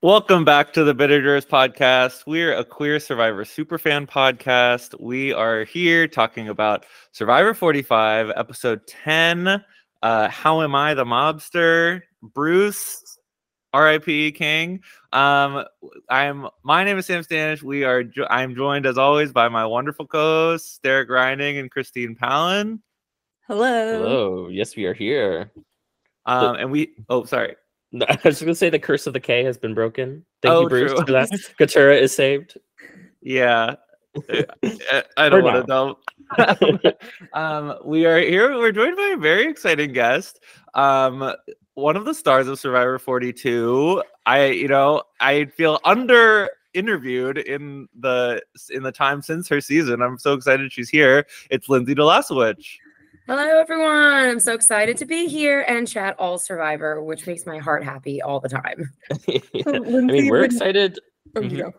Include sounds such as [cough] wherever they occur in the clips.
Welcome back to the Bitter Jurors podcast. We're a queer Survivor superfan podcast. We are here talking about Survivor 45, episode 10. Uh, How am I the mobster? Bruce, R.I.P. King. Um, I'm my name is Sam Stanish. We are jo- I'm joined as always by my wonderful co-hosts Derek Grinding and Christine Palin. Hello. Hello. Yes, we are here. Um, and we oh sorry. No, [laughs] I was going to say the curse of the K has been broken. Thank Oh, you, Bruce, true. for that. [laughs] Katurah is saved. Yeah. [laughs] I- I don't want to know. um, we are here. We're joined by a very exciting guest. Um, one of the stars of Survivor 42. I, you know, I feel under interviewed in the in the time since her season. I'm so excited she's here. It's Lindsay Dolashewich. Hello, everyone. I'm so excited to be here and chat all Survivor, which makes my heart happy all the time. [laughs] I Lindsay, mean, we're excited. Oh, Mhm. you go.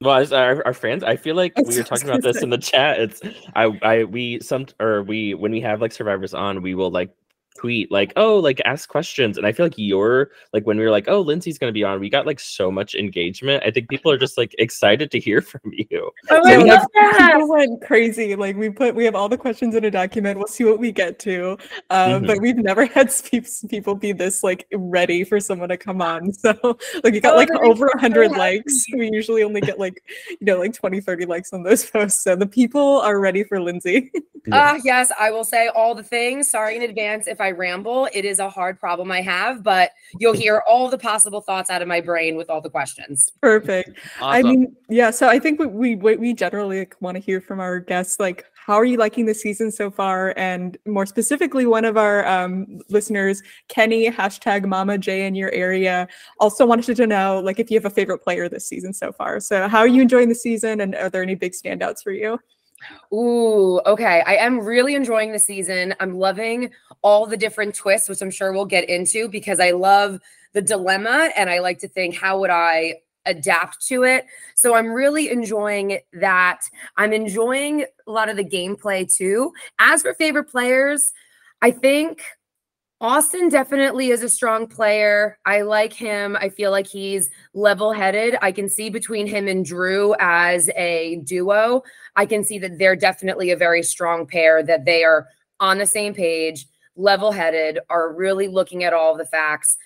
Well, as our, our fans, I feel like we were talking about this in the chat. It's I I we some or we when we have like survivors on, we will like tweet like oh like ask questions and i feel like you're like when we were like oh lindsay's gonna be on we got like so much engagement i think people are just like excited to hear [laughs] from you Oh Yeah, my like, God. people went crazy. Like we put, we have all the questions in a document. We'll see what we get to. Uh, Mhm. But we've never [laughs] had spe- people be this like ready for someone to come on. [laughs] So like you got Oh, like that over a hundred so likes. We usually only get like you know like 20, 30 likes on those posts. So the people are ready for Lindsay. Ah, yes, I will say all the things. Sorry in advance if I ramble. It is a hard problem I have, but you'll hear all the possible thoughts out of my brain with all the questions. Perfect. I mean, yeah. So I think we we we we generally like, want to hear from our guests, like how are you liking the season so far, and more specifically, one of our um, listeners, Kenny hashtag Mama J in your area, also wanted to know like if you have a favorite player this season so far. So how are you enjoying the season, and are there any big standouts for you? Ooh, okay. I am really enjoying the season. I'm loving all the different twists, which I'm sure we'll get into because I love the dilemma and I like to think, how would I adapt to it? So I'm really enjoying that. I'm enjoying a lot of the gameplay too. As for favorite players, I think Austin definitely is a strong player. I like him. I feel like he's level headed. I can see between him and Drew as a duo. I can see that they're definitely a very strong pair, that they are on the same page, level headed, are really looking at all the facts.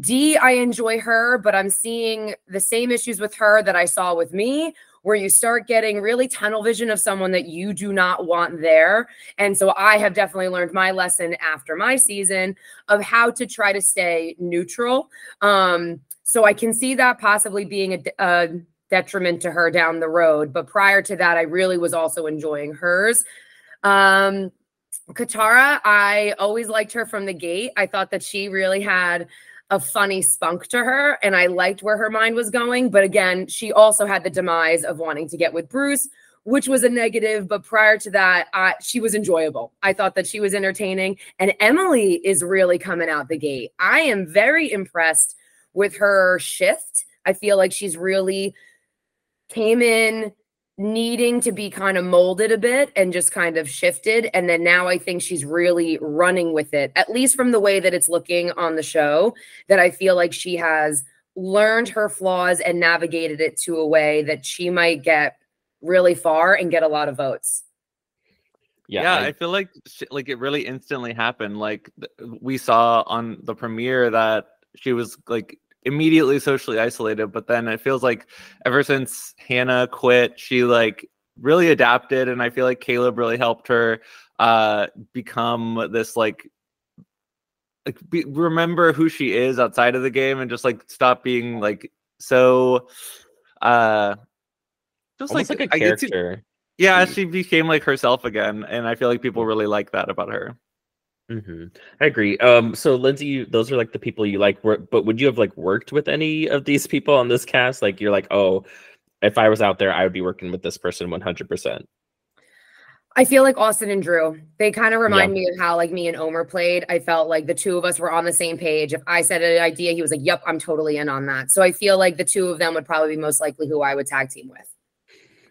Dee, I enjoy her, but I'm seeing the same issues with her that I saw with me, where you start getting really tunnel vision of someone that you do not want there. And so I have definitely learned my lesson after my season of how to try to stay neutral. Um, so I can see that possibly being a, a detriment to her down the road. But prior to that, I really was also enjoying hers. Um, Katurah, I always liked her from the gate. I thought that she really had a funny spunk to her, and I liked where her mind was going. But again, she also had the demise of wanting to get with Bruce, which was a negative. But prior to that, uh, she was enjoyable. I thought that she was entertaining. And Emily is really coming out the gate. I am very impressed with her shift. I feel like she's really came in needing to be kind of molded a bit and just kind of shifted. And then now I think she's really running with it, at least from the way that it's looking on the show, that I feel like she has learned her flaws and navigated it to a way that she might get really far and get a lot of votes. yeah, yeah, I- I, feel like sh- like it really instantly happened. Like th- we saw on the premiere that she was like immediately socially isolated, but then it feels like ever since Hannah quit, she like really adapted, and I feel like Kaleb really helped her uh become this like like be, remember who she is outside of the game and just like stop being like so uh just almost like, a I character yeah, Mm. she became like herself again, and I feel like people really like that about her. Hmm I agree. Um, so Lindsay, you, those are like the people you like. Work, but would you have like worked with any of these [laughs] people on this cast? Like, you're like, oh, if I was out there, I would be working with this person 100. percent I feel like Austin and Drew, they kind of remind me of how like me and Omar played. I felt like the two of us were on the same page. If I said an idea, he was like, "Yep, I'm totally in on that." So I feel like the two of them would probably be most likely who I would tag team with.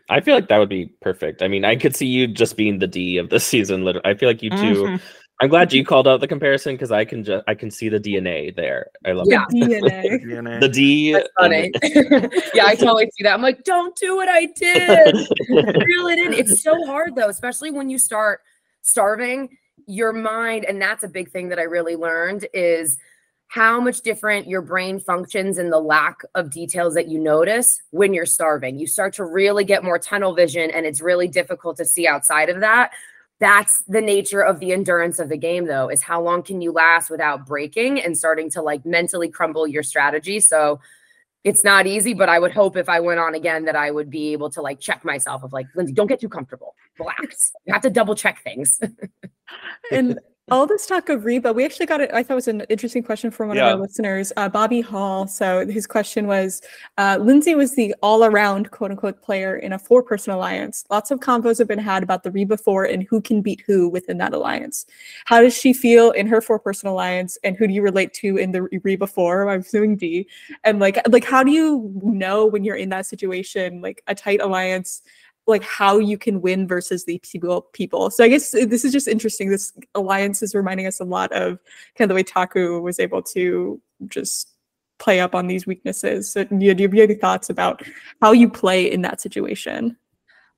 I feel like that would be perfect. I mean, I could see you just being the D of the [laughs] season. Literally, I feel like you 2 Mhm. I'm glad you mm-hmm. called out the comparison because I can just I can see the DNA there. I love Yeah. it. [laughs] DNA. DNA. The D. That's funny. and- [laughs] [laughs] yeah, I totally see that. I'm like, don't do what I did. Reel it in. It's so hard though, especially when you start starving your mind. And that's a big thing that I really learned is how much different your brain functions and the lack of details that you notice when you're starving. You start to really get more tunnel vision, and it's really difficult to see outside of that. That's the nature of the endurance of the game, though, is how long can you last without breaking and starting to like mentally crumble your strategy. So it's not easy, but I would hope if I went on again that I would be able to like check myself of like, Lindsay, don't get too comfortable. Relax. You have to double check things. [laughs] and all this talk of Reba, we actually got it. I thought it was an interesting question from one Yeah. of our listeners, uh, Bobby Hall. So his question was uh, Lindsay was the all around quote unquote player in a four person alliance. Lots of convos have been had about the Reba four and who can beat who within that alliance. How does she feel in her four person alliance and who do you relate to in the Reba four? I'm assuming Dee. And like, like how do you know when you're in that situation, like a tight alliance? Like how you can win versus the people people. So I guess uh, this is just interesting. This alliance is reminding us a lot of kind of the way Taku was able to just play up on these weaknesses. So do you, have any thoughts about how you play in that situation?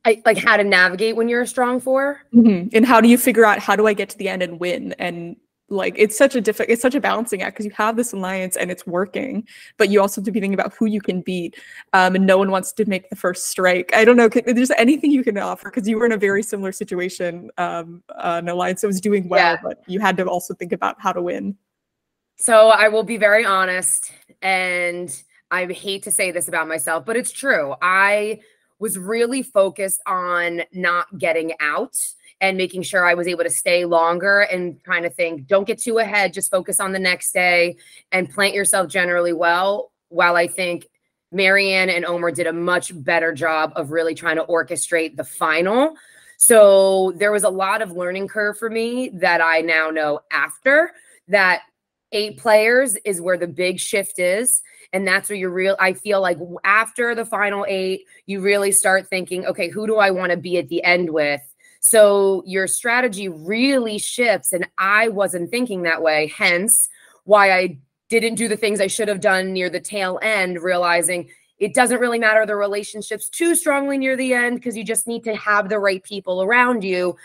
I like how to navigate when you're a strong four. Mhm. And how do you figure out how do I get to the end and win? And like it's such a difficult, it's such a balancing act because you have this alliance and it's working, but you also have to be thinking about who you can beat. Um, and no one wants to make the first strike. I don't know. If there's anything you can offer because you were in a very similar situation, um, uh, an alliance that was doing well, Yeah. but you had to also think about how to win. So I will be very honest, and I hate to say this about myself, but it's true. I was really focused on not getting out and making sure I was able to stay longer and kind of think, don't get too ahead, just focus on the next day and plant yourself generally well. While I think Maryanne and Omar did a much better job of really trying to orchestrate the final. So there was a lot of learning curve for me that I now know after that eight players is where the big shift is and that's where you're real i feel like after the final eight you really start thinking okay who do i want to be at the end with so your strategy really shifts and i wasn't thinking that way hence why i didn't do the things i should have done near the tail end realizing it doesn't really matter the relationships too strongly near the end because you just need to have the right people around you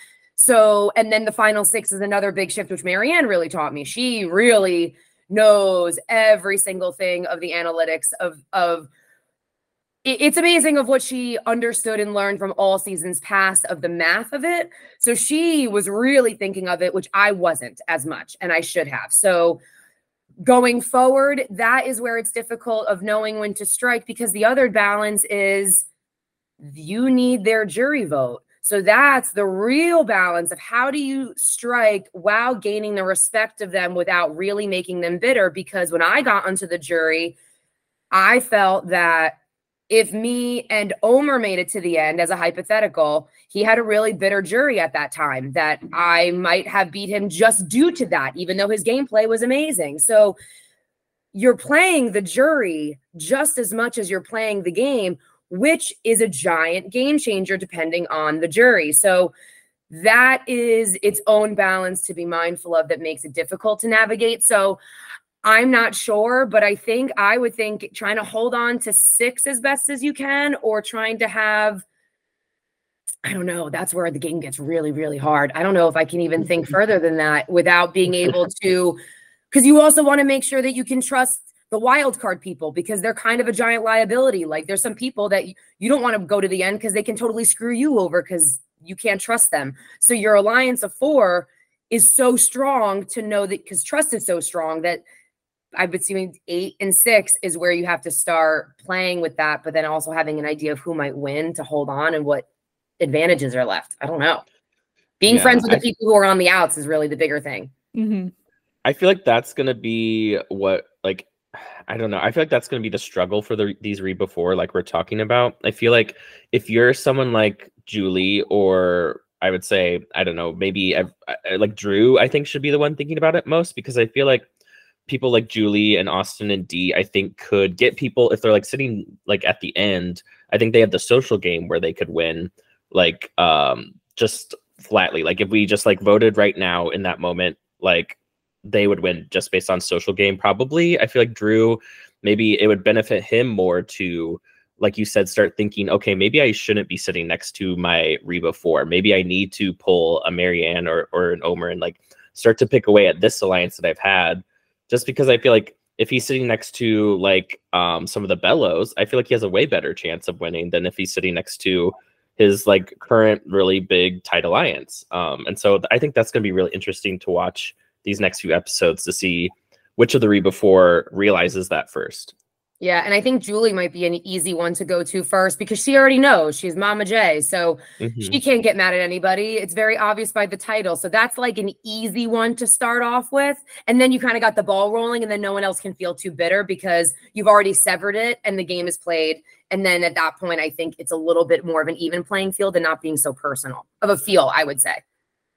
so, and then the final six is another big shift, which Maryanne really taught me. She really knows every single thing of the analytics of of it's amazing of what she understood and learned from all seasons past of the math of it. So she was really thinking of it, which I wasn't as much, and I should have. So going forward, that is where it's difficult of knowing when to strike because the other balance is you need their jury vote. So that's the real balance of how do you strike while gaining the respect of them without really making them bitter? Because when I got onto the jury, I felt that if me and Omar made it to the end as a hypothetical, he had a really bitter jury at that time that I might have beat him just due to that, even though his gameplay was amazing. So you're playing the jury just as much as you're playing the game, which is a giant game changer depending on the jury. So that is its own balance to be mindful of that makes it difficult to navigate. So I'm not sure, but I think I would think trying to hold on to six as best as you can or trying to have I don't know. That's where the game gets really, really hard. I don't know if I can even think further than that without being able [laughs] to, because you also want to make sure that you can trust the wild card people because they're kind of a giant liability. Like there's some people that you, you don't want to go to the end because they can totally screw you over because you can't trust them. So your alliance of four is so strong to know that because trust is so strong that I've been seeing eight and six is where you have to start playing with that, but then also having an idea of who might win to hold on and what advantages are left. I don't know. Being Yeah, friends with the people who are on the outs is really the bigger thing. hmm I feel like that's gonna be what like I don't know. I feel like that's gonna be the struggle for the these read before like we're talking about. I feel like if you're someone like Julie or I would say I don't know maybe ev- uh, like Drew I think should be the one thinking about it most because I feel like people like Julie and Austin and Dee I think could get people if they're like sitting like at the end. I think they have the social game where they could win like um just flatly. Like if we just like voted right now in that moment, like they would win just based on social game. Probably, I feel like Drew. Maybe it would benefit him more to, like you said, start thinking, okay, maybe I shouldn't be sitting next to my Reba four. Maybe I need to pull a Maryanne or or an Omar and like start to pick away at this alliance that I've had, just because I feel like if he's sitting next to like um, some of the Belos, I feel like he has a way better chance of winning than if he's sitting next to his like current really big tight alliance. Um, and so I think that's going to be really interesting to watch these next few episodes to see which of the Reba Four realizes that first. Yeah, and I think Julie might be an easy one to go to first because she already knows she's Mama J. So mm-hmm. she can't get mad at anybody. It's very obvious by the title. So that's like an easy one to start off with. And then you kind of got the ball rolling, and then no one else can feel too bitter because you've already severed it and the game is played. And then at that point, I think it's a little bit more of an even playing field and not being so personal of a feel, I would say.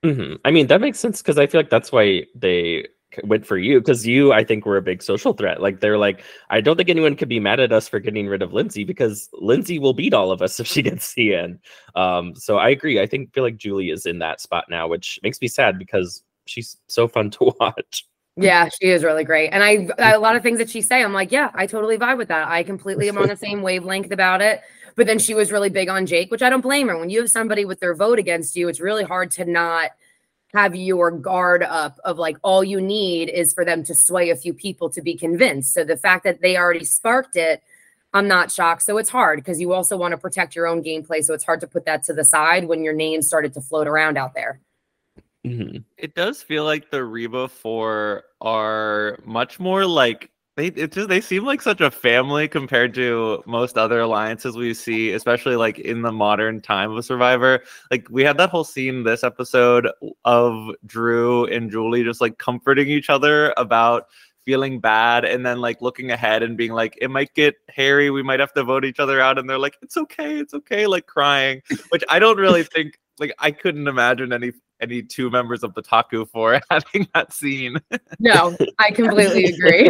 Mm-hmm. I mean, that makes sense because I feel like that's why they went for you because you i think were a big social threat. Like they're like i don't think anyone could be mad at us for getting rid of lindsay because lindsay will beat all of us [laughs] if she gets the end. Um so i agree. I think feel like julie is in that spot now which makes me sad because she's so fun [laughs] to watch. Yeah she is really great. And i a lot of things that she say i'm like yeah i totally vibe with that. I completely am on the same wavelength about it. But then she was really big on jake which i don't blame her. When you have somebody with their vote against you it's really hard to not have your guard up of like all you need is for them to sway a few people to be convinced. So the fact that they already sparked it, I'm not shocked. So it's hard because you also want to protect your own gameplay. So it's hard to put that to the side when your name started to float around out there. Mm-hmm. It does feel like the Reba Four are much more like they it just they seem like such a family compared to most other alliances we see, especially like in the modern time of Survivor. Like we had that whole scene this episode of Drew and Julie just like comforting each other about feeling bad and then like looking ahead and being like it might get hairy. We might have to vote each other out. And they're like it's okay. It's okay like crying which i don't really think like i couldn't imagine any any two members of the Taku for [laughs] having that scene. no, I completely agree.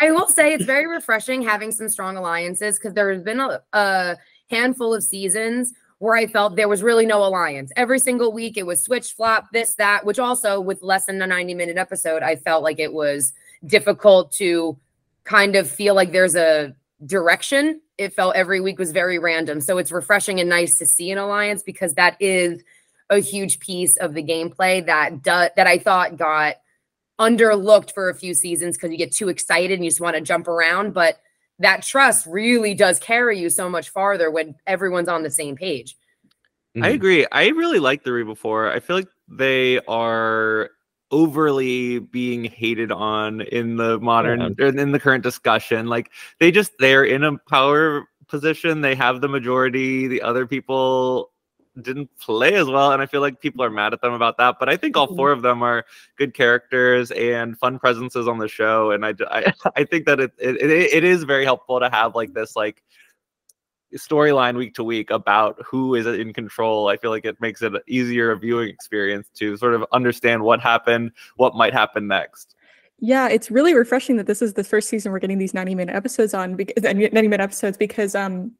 I will say it's very refreshing having some strong alliances because there has been a, a, handful of seasons where I felt there was really no alliance. Every single week it was switch flop, this, that, which also with less than a 90 minute episode, I felt like it was difficult to kind of feel like there's a direction it felt every week was very random. So it's refreshing and nice to see an alliance because that is a huge piece of the gameplay that do, that I thought got underlooked for a few seasons because you get too excited and you just want to jump around. But that trust really does carry you so much farther when everyone's on the same page. Mm-hmm. I agree. I really like the Reba Four. I feel like they are overly being hated on in the modern yeah. in the current discussion like they just they're in a power position they have the majority the other people didn't play as well and i feel like people are mad at them about that but i think all four mm-hmm. of them are good characters and fun presences on the show and i i, [laughs] I think that it, it it is very helpful to have like this like storyline week to week about who is in control, I feel like it makes it easier viewing experience to sort of understand what happened, what might happen next. Yeah, it's really refreshing that this is the first season we're getting these 90 minute episodes on because 90 minute episodes because um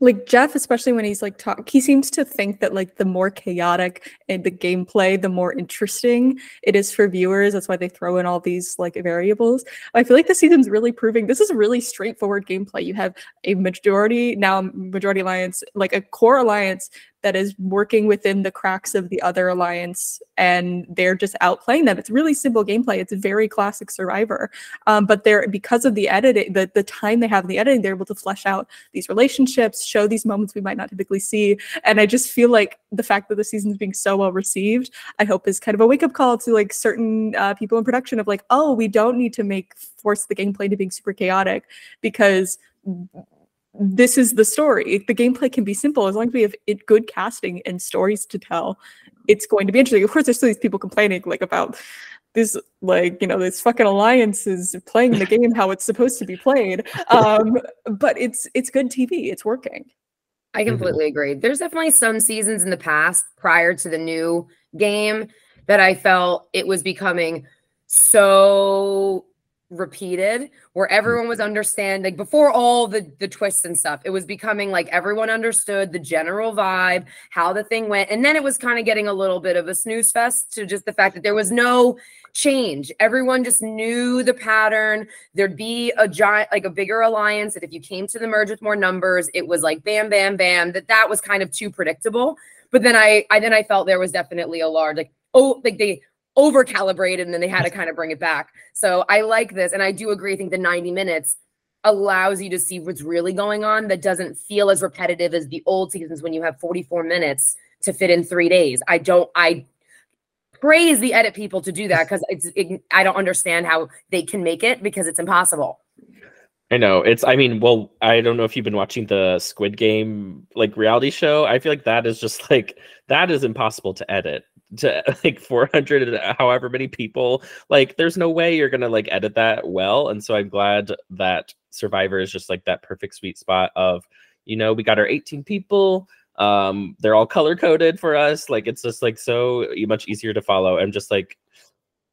like Jeff, especially when he's like talk, he seems to think that like the more chaotic and the gameplay, the more interesting it is for viewers. That's why they throw in all these like variables. I feel like the season's really proving this is a really straightforward gameplay. You have a majority now majority alliance, like a core alliance that is working within the cracks of the other alliance and they're just outplaying them. It's really simple gameplay. It's very classic Survivor. Um, but they're because of the editing, the, the time they have in the editing, they're able to flesh out these relationships, show these moments we might not typically see. And I just feel like the fact that the season is being so well received, I hope is kind of a wake up call to like certain uh, people in production of like, oh, we don't need to make force the gameplay to being super chaotic because this is the story. The gameplay can be simple as long as we have it, good casting and stories to tell. It's going to be interesting. Of course, there's still these people complaining like about this, like you know, this fucking alliance is playing the game how it's supposed to be played. Um, but it's it's good TV. It's working. I mm-hmm. completely mm-hmm. agree. There's definitely some seasons in the past prior to the new game that I felt it was becoming so repeated where mm-hmm. everyone was understanding like before all the the twists and stuff it was becoming like everyone understood the general vibe how the thing went and then it was kind of getting a little bit of a snooze fest to just the fact that there was no change. Everyone just knew the pattern. There'd be a giant like a bigger alliance that if you came to the merge with more numbers it was like bam bam bam that that was kind of too predictable. But then i i then i felt there was definitely a large like oh like they over calibrated and then they had to kind of bring it back. So I like this. And I do agree. I think the 90 minutes allows you to see what's really going on that doesn't feel as repetitive as the old seasons when you have 44 minutes to fit in three days. I don't, I praise the edit people to do that because it's, it, I don't understand how they can make it because it's impossible. I know it's. I mean, well, I don't know if you've been watching the Squid Game like reality show. I feel like that is just like that is impossible to edit to [laughs] like 400 however many people like there's no way you're gonna like edit that well and so i'm glad that survivor is just like that perfect sweet spot of you know we got our 18 people um they're all color coded for us like it's just like so much easier to follow. I'm just like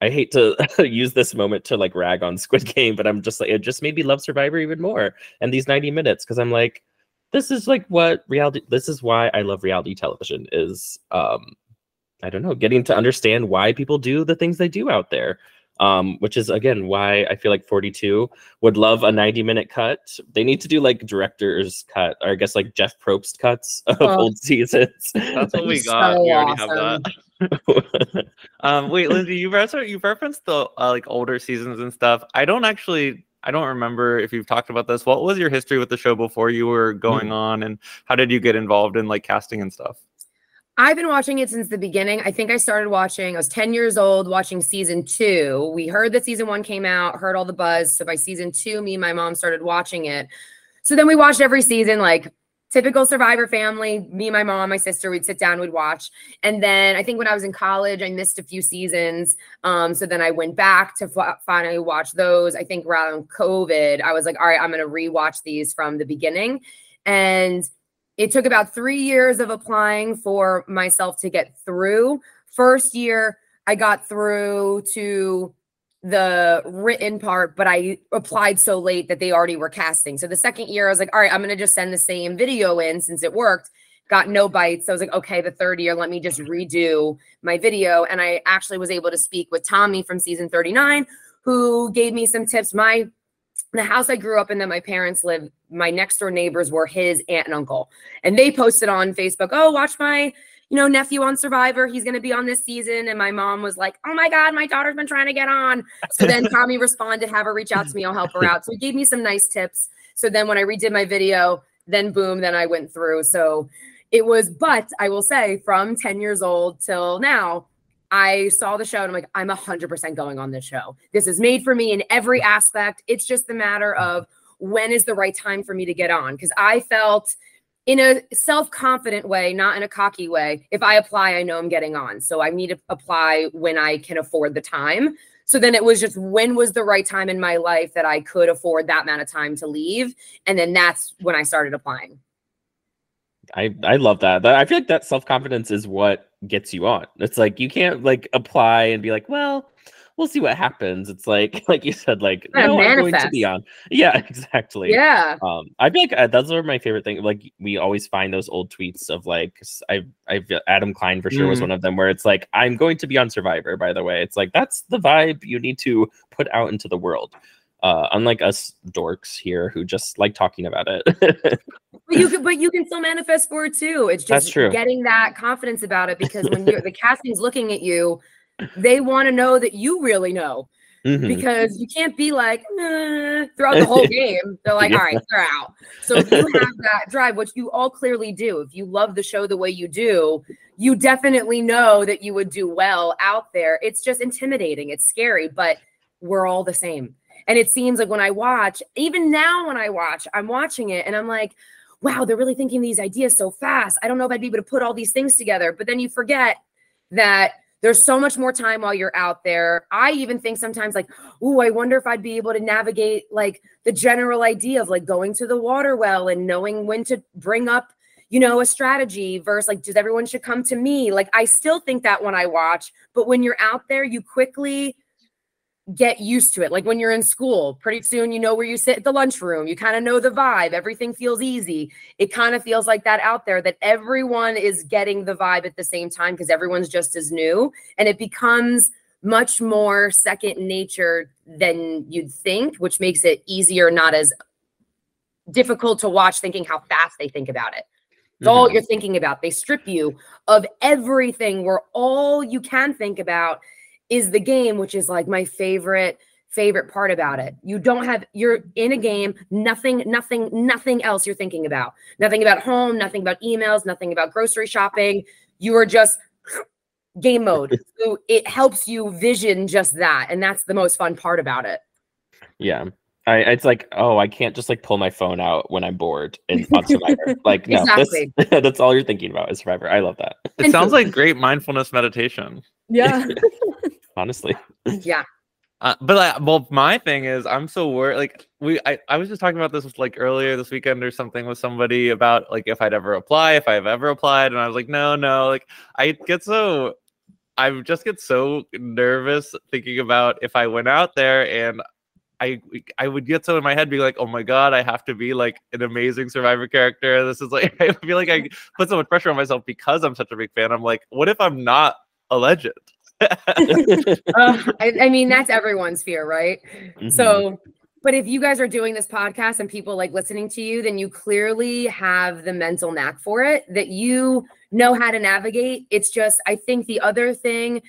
i hate to [laughs] use this moment to like rag on [laughs] squid game but i'm just like it just made me love survivor even more and these 90 minutes because i'm like this is like what reality this is why i love reality television is um I don't know, getting to understand why people do the things they do out there. Um, which is again why I feel like 42 would love a 90 minute cut. They need to do like director's cut, or I guess like Jeff Probst cuts [laughs] of oh, old seasons. That's what we got. So we already awesome. have that. [laughs] um, wait, Lindsay, you referenced you referenced the uh, like older seasons and stuff. I don't actually I don't remember if you've talked about this. What was your history with the show before you were going mm. on, and how did you get involved in like casting and stuff? I've been watching it since the beginning. I think I started watching, I was 10 years old watching season two. We heard that season one came out, heard all the buzz. So by season two, me and my mom started watching it. So then we watched every season, like typical survivor family. Me, my mom, my sister, we'd sit down, we'd watch. And then I think when I was in college, I missed a few seasons. Um, so then I went back to f- finally watch those. I think around COVID, I was like, all right, I'm going to rewatch these from the beginning. And it took about three years of applying for myself to get through. First year, I got through to the written part, but I applied so late that they already were casting. So the second year, I was like, all right, I'm going to just send the same video in since it worked. Got no bites. So I was like, okay, the third year, let me just redo my video. And I actually was able to speak with Tommy from season 39, who gave me some tips. My the house I grew up in that my parents lived, my next door neighbors were his aunt and uncle. And they posted on Facebook, oh, watch my, you know, nephew on Survivor. He's going to be on this season. And my mom was like, oh my God, my daughter's been trying to get on. So then [laughs] Tommy responded, have her reach out to me. I'll help her out. So he gave me some nice tips. So then when I redid my video, then boom, then I went through. So it was, but I will say from 10 years old till now, I saw the show and I'm like, I'm 100% going on this show. This is made for me in every aspect. It's just a matter mm. of when is the right time for me to get on. Because I felt in a self confident way, not in a cocky way, if I apply, I know I'm getting on. So I need to apply when I can afford the time. So then it was just when was the right time in my life that I could afford that amount of time to leave. And then that's when I started applying. I I love that. I feel like that self confidence is what gets you on. It's like you can't like apply and be like, well, we'll see what happens. It's like [laughs] like you said, like yeah, no, manifest. I'm going to be on. Yeah, [laughs] exactly. Yeah. Um, I feel like uh, those are my favorite thing. Like we always find those old tweets of like I I Adam Klein for sure mm. was one of them where it's like I'm going to be on Survivor. By the way, it's like that's the vibe you need to put out into the world uh, unlike us dorks here who just like talking about it. [laughs] but you can, but you can still manifest for it too. It's just getting that confidence about it because when you're [laughs] the casting's looking at you, they want to know that you really know. Mm-hmm. Because you can't be like nah, throughout the whole [laughs] game. They're like, yeah. all right, they're out. So if you have that drive, which you all clearly do, if you love the show the way you do, you definitely know that you would do well out there. It's just intimidating. It's scary, but we're all the same and it seems like when I watch, even now when I watch, I'm watching it and I'm like, wow, they're really thinking these ideas so fast. I don't know if I'd be able to put all these things together. But then you forget that there's so much more time while you're out there. I even think sometimes like, oh, I wonder if I'd be able to navigate like the general idea of like going to the water well and knowing when to bring up, you know, a strategy versus like, does everyone should come to me? Like, I still think that when I watch, but when you're out there, you quickly get used to it. Like when you're in school, pretty soon you know where you sit at the lunchroom. You kind of know the vibe. Everything feels easy. It kind of feels like that out there that everyone is getting the vibe at the same time because everyone's just as new. And it becomes much more second nature than you'd think, which makes it easier, not as difficult to watch thinking how fast they think about it. It's all Mhm. you're thinking about. They strip you of everything where all you can think about is the game, which is like my favorite favorite part about it. You don't have you're in a game, nothing nothing nothing else you're thinking about. Nothing about home, nothing about emails, nothing about grocery shopping. You are just [laughs] game mode. [laughs] so it helps you vision just that and that's the most fun part about it. Yeah. I, it's like, oh, I can't just like pull my phone out when I'm bored and on Survivor. [laughs] like, no, Exactly. that's, that's all you're thinking about is Survivor. I love that. It sounds like great mindfulness meditation. Yeah. Honestly. [laughs] Yeah. Uh, but like, well, my thing is, I'm so worried. Like, we, I, I was just talking about this with, like earlier this weekend or something with somebody about like if I'd ever apply, if I've ever applied, and I was like, no, no. Like, I get so, I just get so nervous thinking about if I went out there and I, I would get so in my head, be like, oh my god, I have to be like an amazing Survivor character. This is like, [laughs] I feel like I put so much pressure on myself because I'm such a big fan. I'm like, what if I'm not a legend? [laughs] [laughs] I, I mean, that's everyone's fear, right? Mhm. So, but if you guys are doing this podcast and people like listening to you, then you clearly have the mental knack for it that you know how to navigate. It's just, I think the other thing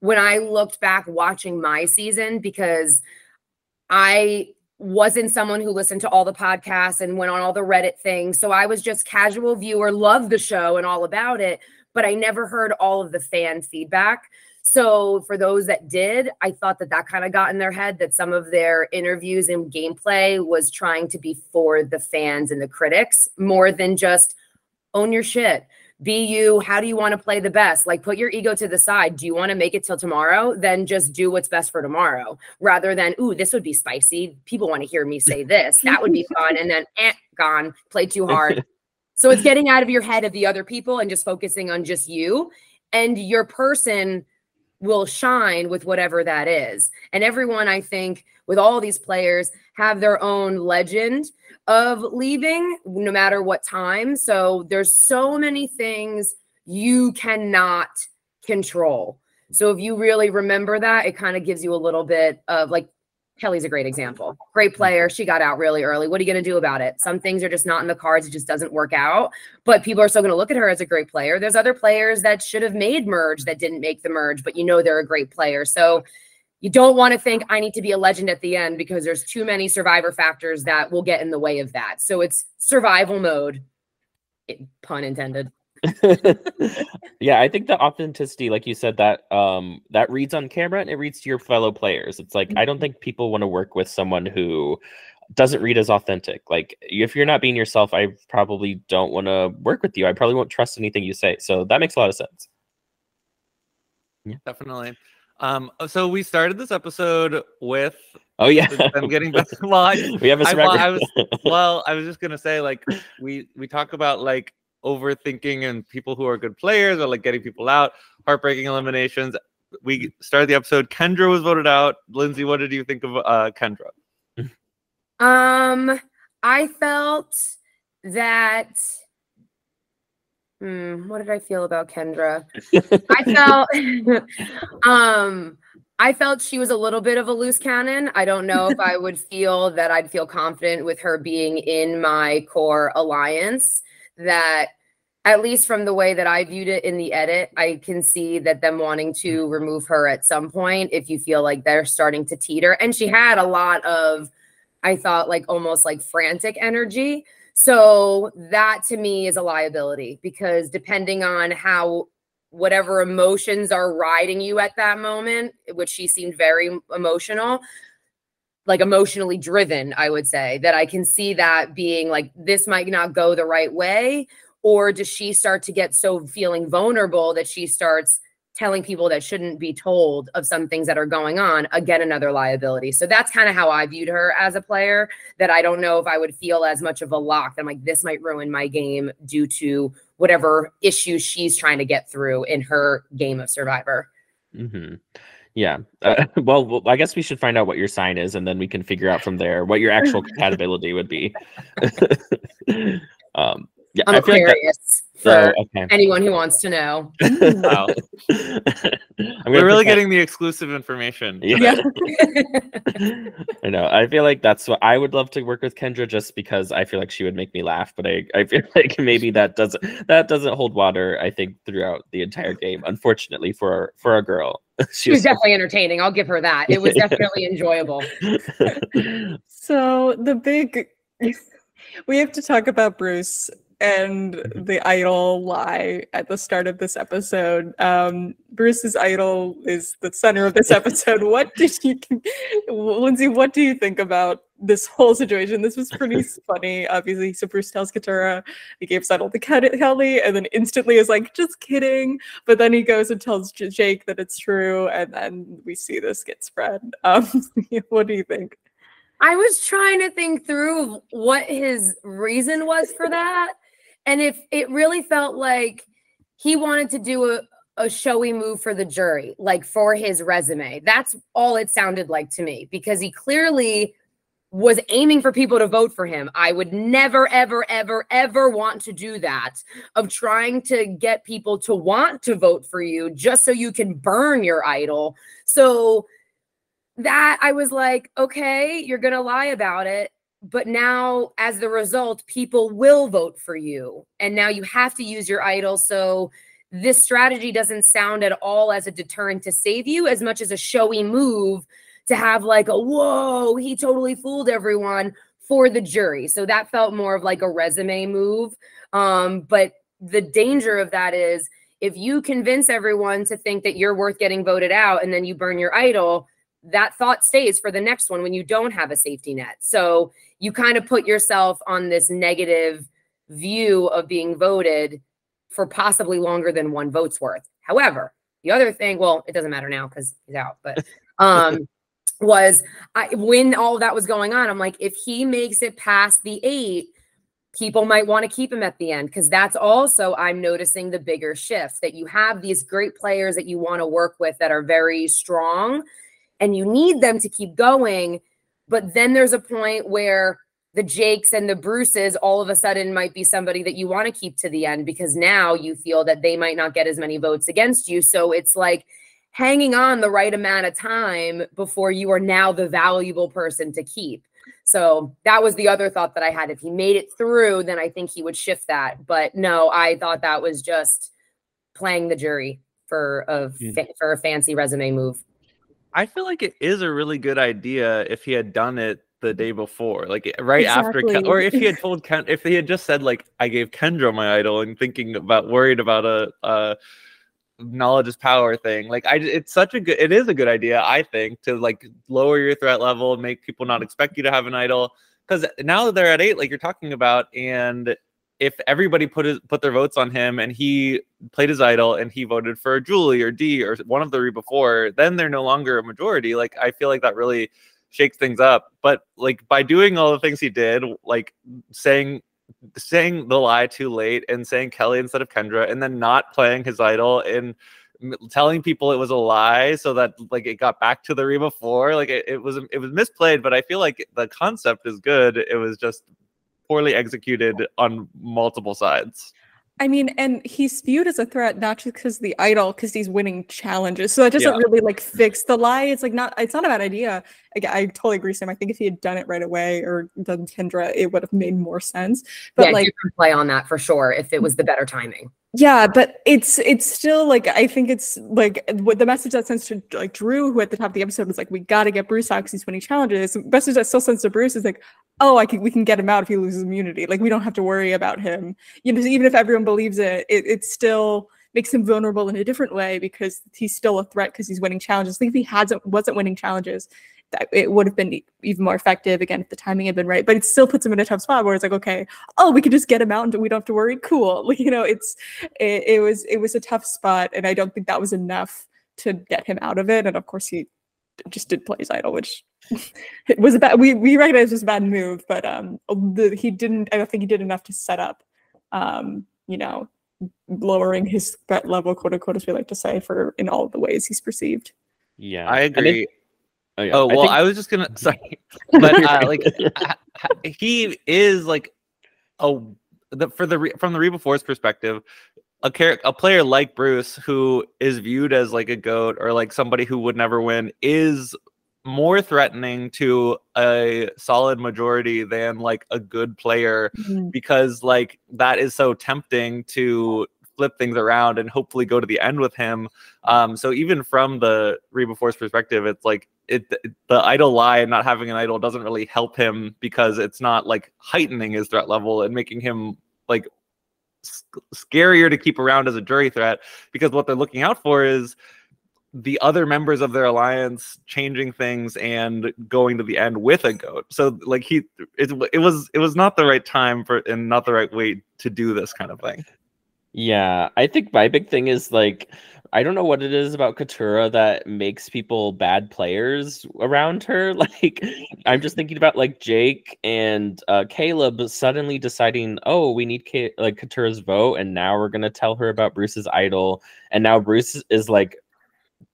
when I looked back watching my season, because I wasn't someone who listened to all the podcasts and went on all the Reddit things. So I was just casual viewer, loved the show and all about it, but I never heard all of the fan feedback. So for those that did, I thought that that kind of got in their head that some of their interviews and gameplay was trying to be for the fans and the critics more than just own your shit. Be you. How do you want to play the best? Like put your ego to the side. Do you want to make it till tomorrow? Then just do what's best for tomorrow rather than, ooh, this would be spicy. People want to hear me say this. That would be [laughs] fun. And then, eh, gone, play too hard. [laughs] So it's getting out of your head of the other people and just focusing on just you. And your person will shine with whatever that is. And everyone, I think, with all these players, have their own legend of leaving, no matter what time. So there's so many things you cannot control. So if you really remember that, it kind of gives you a little bit of like Kellie's a great example. Great player. She got out really early. What are you going to do about it? Some things are just not in the cards. It just doesn't work out. But people are still going to look at her as a great player. There's other players that should have made merge that didn't make the merge, but you know they're a great player. So you don't want to think I need to be a legend at the end because there's too many survivor factors that will get in the way of that. So it's survival mode, pun intended. [laughs] yeah, I think the authenticity, like you said, that um that reads on camera and it reads to your fellow players. It's like I don't think people want to work with someone who doesn't read as authentic. Like if you're not being yourself, I probably don't want to work with you. I probably won't trust anything you say. So that makes a lot of sense. Yeah. Definitely. Um, so we started this episode with Oh yeah, them getting back. Well, [laughs] I, we have a [laughs] I- well, was- well, I was just gonna say, like, we we talk about like overthinking and people who are good players or like getting people out, heartbreaking eliminations. We started the episode. Kendra was voted out. Lindsay, what did you think of uh, Kendra? Um, I felt that. Hmm, what did I feel about Kendra? I [laughs] felt, [laughs] um, I felt she was a little bit of a loose cannon. I don't know if I would feel that I'd feel confident with her being in my core alliance. That, at least from the way that I viewed it in the edit, I can see that them wanting to mm-hmm. remove her at some point if you feel like they're starting to teeter. And she had a lot of I thought like almost like frantic energy. So that to me is a liability because depending on how whatever emotions are riding you at that moment, which she seemed very emotional, like emotionally driven, I would say that I can see that being like this might not go the right way. Or does she start to get so feeling vulnerable that she starts telling people that shouldn't be told of some things that are going on? Again another liability. So that's kind of how i viewed her as a player that i don't know if i would feel as much of a lock i'm like this might ruin my game due to whatever issues she's trying to get through in her game of survivor. Hmm Yeah. Uh, [laughs] well, well, I guess we should find out what your sign is, and then we can figure out from there what your actual [laughs] compatibility would be. [laughs] um, yeah, I'm I feel like that, Aquarius so, for okay. anyone who wants to know. Wow. I'm We're really put that- getting the exclusive information. Yeah. I know. I feel like that's what I would love to work with Kendra just because I feel like she would make me laugh, but I, I feel like maybe that doesn't that doesn't hold water, I think, throughout the entire game, unfortunately for for a girl. [laughs] She was definitely entertaining. I'll give her that. It was [laughs] definitely enjoyable. [laughs] So the big we have to talk about Bruce and the idol lie at the start of this episode. Um Bruce's idol is the center of this episode. what did you Lindsay, what do you think about this whole situation? This was pretty [laughs] funny. Obviously, so Bruce tells Katurah he gave Settle to Ke- Kellie and then instantly is like, just kidding. But then he goes and tells J- Jake that it's true, and then we see this get spread. [laughs] Um, [laughs] what do you think? I was trying to think through what his reason was for that. And if it really felt like he wanted to do a, a showy move for the jury, like for his resume. That's all it sounded like to me because he clearly was aiming for people to vote for him. I would never, ever, ever, ever want to do that of trying to get people to want to vote for you just so you can burn your idol. So that I was like, okay, you're going to lie about it. But now, as the result, people will vote for you. And now you have to use your idol. So this strategy doesn't sound at all as a deterrent to save you as much as a showy move to have like a whoa, he totally fooled everyone for the jury. So that felt more of like a resume move. Um, but the danger of that is if you convince everyone to think that you're worth getting voted out and then you burn your idol, that thought stays for the next one when you don't have a safety net. So you kind of put yourself on this negative view of being voted for possibly longer than one vote's worth. However, the other thing, well, it doesn't matter now because he's out, but um was I when all that was going on, I'm like, if he makes it past the eight, people might want to keep him at the end because that's also I'm noticing the bigger shift that you have these great players that you want to work with that are very strong and you need them to keep going. But then there's a point where the Jakes and the Bruces all of a sudden might be somebody that you want to keep to the end because now you feel that they might not get as many votes against you. So it's like hanging on the right amount of time before you are now the valuable person to keep. So that was the other thought that I had. If he made it through, then I think he would shift that. But no, I thought that was just playing the jury for a hmm. fa- for a fancy resume move. I feel like it is a really good idea if he had done it the day before, like eh, right after, Ken- or if he had told Ken, if he had just said like, "I gave Kendra my idol," and thinking about worried about a, a knowledge is power thing. Like, I, it's such a good, it is a good idea, I think, to like lower your threat level, and make people not expect you to have an idol, because now they're at eight, like you're talking about, and if everybody put his, put their votes on him and he played his idol and he voted for Julie or Dee or one of the three before, then they're no longer a majority. Like I feel like that really shakes things up. But like by doing all the things he did, like saying saying the lie too late and saying Kellie instead of Kendra, and then not playing his idol and telling people it was a lie so that like it got back to the Reba four. Like it, it was it was misplayed, but I feel like the concept is good. It was just poorly executed on multiple sides. I mean, and he's viewed as a threat not just because the idol, because he's winning challenges. So that doesn't Yeah. really like fix the lie. It's like not. It's not a bad idea. Again, I totally agree, with Sam. I think if he had done it right away or done Kendra, it would have made more sense. But yeah, like, you can play on that for sure if it was the better timing. Yeah, but it's it's still like I think it's like what the message that sends to like Drew, who at the top of the episode was like, "We got to get Bruce out because he's winning challenges." The message that still sends to Bruce is like, "Oh, I can we can get him out if he loses immunity. Like we don't have to worry about him. You know, even if everyone believes it, it, it still makes him vulnerable in a different way because he's still a threat because he's winning challenges. I think if he hasn't wasn't winning challenges, it would have been even more effective again if the timing had been right. But it still puts him in a tough spot where it's like, okay, oh, we could just get him out and we don't have to worry. Cool. Like, [laughs] you know, it's it, it was it was a tough spot, and I don't think that was enough to get him out of it. And of course, he just did play his idol, which [laughs] it was a bad. We we recognize it was a bad move, but um, the, he didn't. I don't think he did enough to set up, um, you know, lowering his threat level, quote unquote, as we like to say, for in all of the ways he's perceived. Yeah, I And it- agree. Oh, yeah, Oh well, think- I, was just gonna [laughs] sorry, [laughs] but uh, like ha- ha- he is like a the for the from the Reba Force perspective, a char- a player like Bruce who is viewed as like a goat or like somebody who would never win is more threatening to a solid majority than like a good player Mhm. because like that is so tempting to flip things around and hopefully go to the end with him. Um, so even from the Reba Force perspective, it's like it the idol lie and not having an idol doesn't really help him because it's not like heightening his threat level and making him like scarier to keep around as a jury threat because what they're looking out for is the other members of their alliance changing things and going to the end with a goat. So like he it, it was it was not the right time for and not the right way to do this kind of thing. Yeah, I think my big thing is like I don't know what it is about Katurah that makes people bad players around her. [laughs] Like I'm just thinking about like Jake and uh, Kaleb suddenly deciding, oh, we need Ka- like Katurah's vote, and now we're gonna tell her about Bruce's idol, and now Bruce is like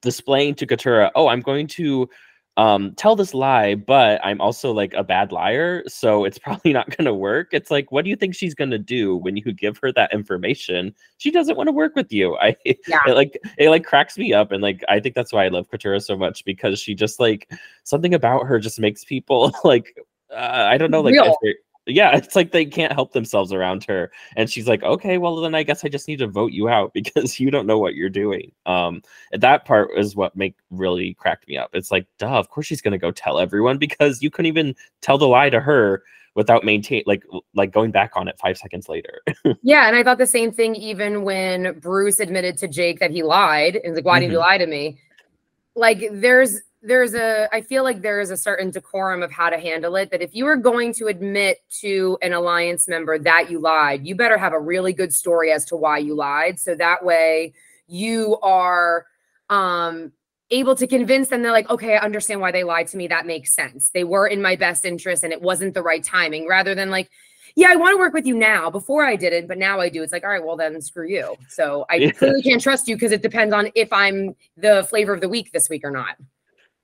displaying to Katurah, oh, I'm going to um tell this lie but i'm also like a bad liar so it's [laughs] probably not going to work. It's like what do you think she's going to do when you give her that information? She doesn't want to work with you. [laughs] I Yeah. it like it like cracks me up and like i think that's why i love Katurah so much because she just like something about her just makes people [laughs] like uh, i don't know like if they're- yeah it's like they can't help themselves around her and she's like okay well then i guess i just need to vote you out [laughs] because you don't know what you're doing um that part is what make really cracked me up it's like duh of course she's gonna go tell everyone because you couldn't even tell the lie to her without maintain like like going back on it five seconds later [laughs] Yeah, and I thought the same thing even when Bruce admitted to Jake that he lied and was like, "Why did you Mhm. lie to me?" Like, there's there's a I feel like there is a certain decorum of how to handle it. That if you are going to admit to an alliance member that you lied, you better have a really good story as to why you lied, so that way you are um able to convince them they're like okay i understand why they lied to me that makes sense they were in my best interest and it wasn't the right timing rather than like yeah, I want to work with you now. Before I didn't, but now I do. It's like, all right, well then screw you. So I [laughs] Yeah. clearly can't trust you because it depends on if I'm the flavor of the week this week or not.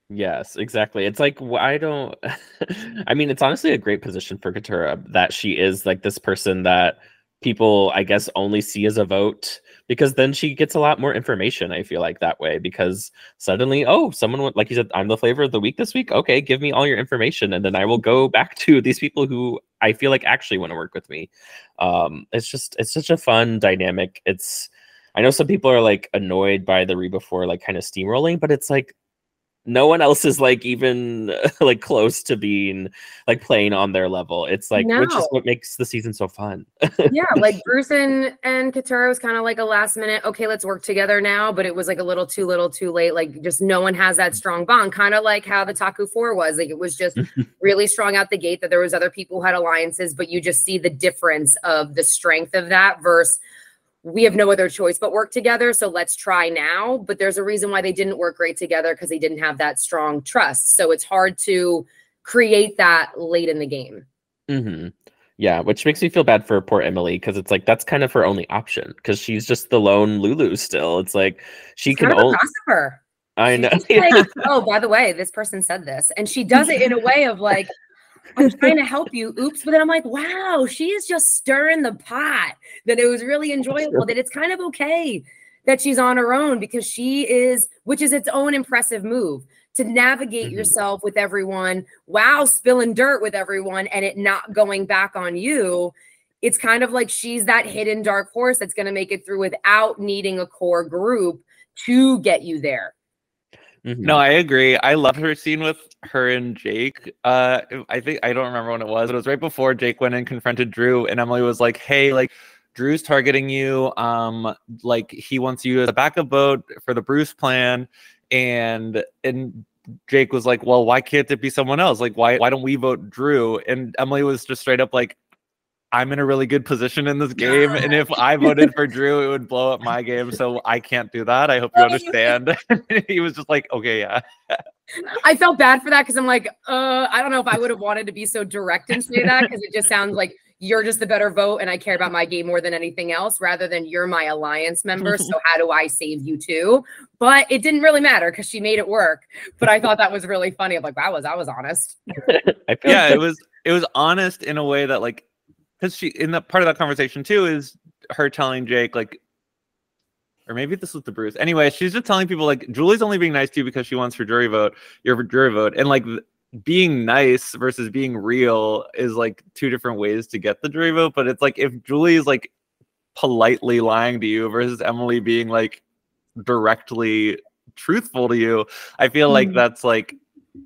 Yes, exactly. It's like I don't. [laughs] I mean, it's honestly a great position for Katurah that she is like this person that people, I guess, only see as a vote because then she gets a lot more information. I feel like that way because suddenly, oh, someone like you said, I'm the flavor of the week this week. Okay, give me all your information, and then I will go back to these people who I feel like actually want to work with me. Um, it's just it's such a fun dynamic. It's I know some people are like annoyed by the Reba Four like kind of steamrolling, but it's like no one else is like even [laughs] like close to being like playing on their level. It's like which is what makes the season so fun. yeah, [laughs] like Bruce and, and Katurah was kind of like a last minute, okay, let's work together now, but it was like a little too little too late. Like just no one has that strong bond, kind of like how the Taku Four was. Like it was just [laughs] really strong out the gate that there was other people who had alliances, but you just see the difference of the strength of that versus we have no other choice but work together. So let's try now. But there's a reason why they didn't work great together because they didn't have that strong trust. So it's hard to create that late in the game. hmm Yeah, which makes me feel bad for poor Emily because it's like that's kind of her only option because she's just the lone Lulu still. It's like she It's can only. I know. Like, [laughs] oh, by the way, this person said this. And she does it in a way of like, I'm trying to [laughs] help you. Oops. But then I'm like, wow, she is just stirring the pot. That it was really enjoyable. That it's kind of okay that she's on her own because she is, which is its own impressive move to navigate Mhm. yourself with everyone while spilling dirt with everyone and it not going back on you. It's kind of like she's that hidden dark horse that's going to make it through without needing a core group to get you there. Mhm. No, I agree. I love her scene with her and Jake. Uh, I think I don't remember when it was. It was right before Jake went and confronted Drew, and Emily was like, "Hey, like Drew's targeting you. Um, like he wants you as a backup vote for the Bruce plan." And and Jake was like, "Well, why can't it be someone else? Like, why why don't we vote Drew?" And Emily was just straight up like, I'm in a really good position in this game, and if I [laughs] voted for Drew, it would blow up my game. So I can't do that. I hope you understand. [laughs] he was just like, okay, yeah. I felt bad for that because I'm like, uh, I don't know if I would have wanted to be so direct and say that because it just sounds like you're just the better vote and I care about my game more than anything else rather than you're my alliance member. so [laughs] how do I save you too? But it didn't really matter because she made it work. But I thought that was really funny. I'm like, wow, was I was honest. yeah, it was it was honest in a way that like because she in the part of that conversation too is her telling Jake like or maybe this was the Bruce. Anyway, she's just telling people like Julie's only being nice to you because she wants her jury vote, your jury vote, and like being nice versus being real is like two different ways to get the jury vote. But it's like if Julie is like politely lying to you versus Emily being like directly truthful to you, I feel like Mm-hmm. that's like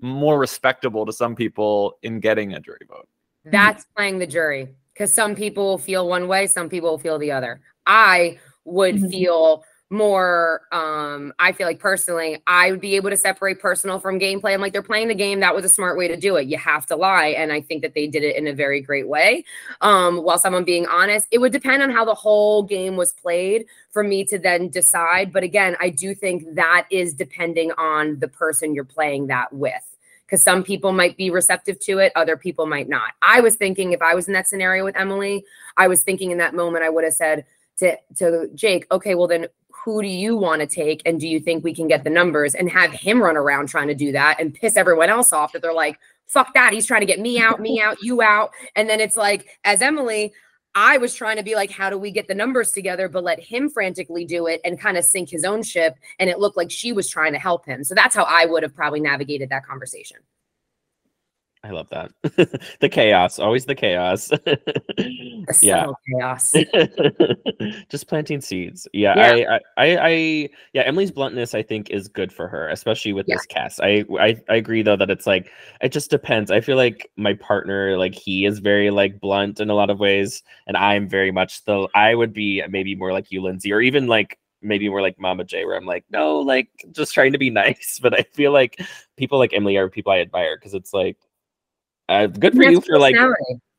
more respectable to some people in getting a jury vote. That's playing the jury because some people will feel one way, some people will feel the other. I would Mhm. feel more um I feel like personally I would be able to separate personal from gameplay. I'm like they're playing the game. That was a smart way to do it. You have to lie and I think that they did it in a very great way. Um while someone being honest, it would depend on how the whole game was played for me to then decide, but again, I do think that is depending on the person you're playing that with because some people might be receptive to it, other people might not. I was thinking if I was in that scenario with Emily, I was thinking in that moment I would have said to to Jake, okay, well then who do you want to take and do you think we can get the numbers and have him run around trying to do that and piss everyone else off that they're like fuck that he's trying to get me out me out you out and then it's like as Emily I was trying to be like, how do we get the numbers together, but let him frantically do it and kind of sink his own ship. And it looked like she was trying to help him. So that's how I would have probably navigated that conversation. I love that. [laughs] the chaos, always the chaos. [laughs] Yeah. chaos. [laughs] just planting seeds yeah, Yeah. I, I i i yeah emily's bluntness i think is good for her especially with Yeah. this cast I, I i agree though that it's like it just depends i feel like my partner like he is very like blunt in a lot of ways and i'm very much the i would be maybe more like you lindsay or even like maybe more like mama j where i'm like no like just trying to be nice but i feel like people like emily are people i admire because it's like uh, good for That's you for like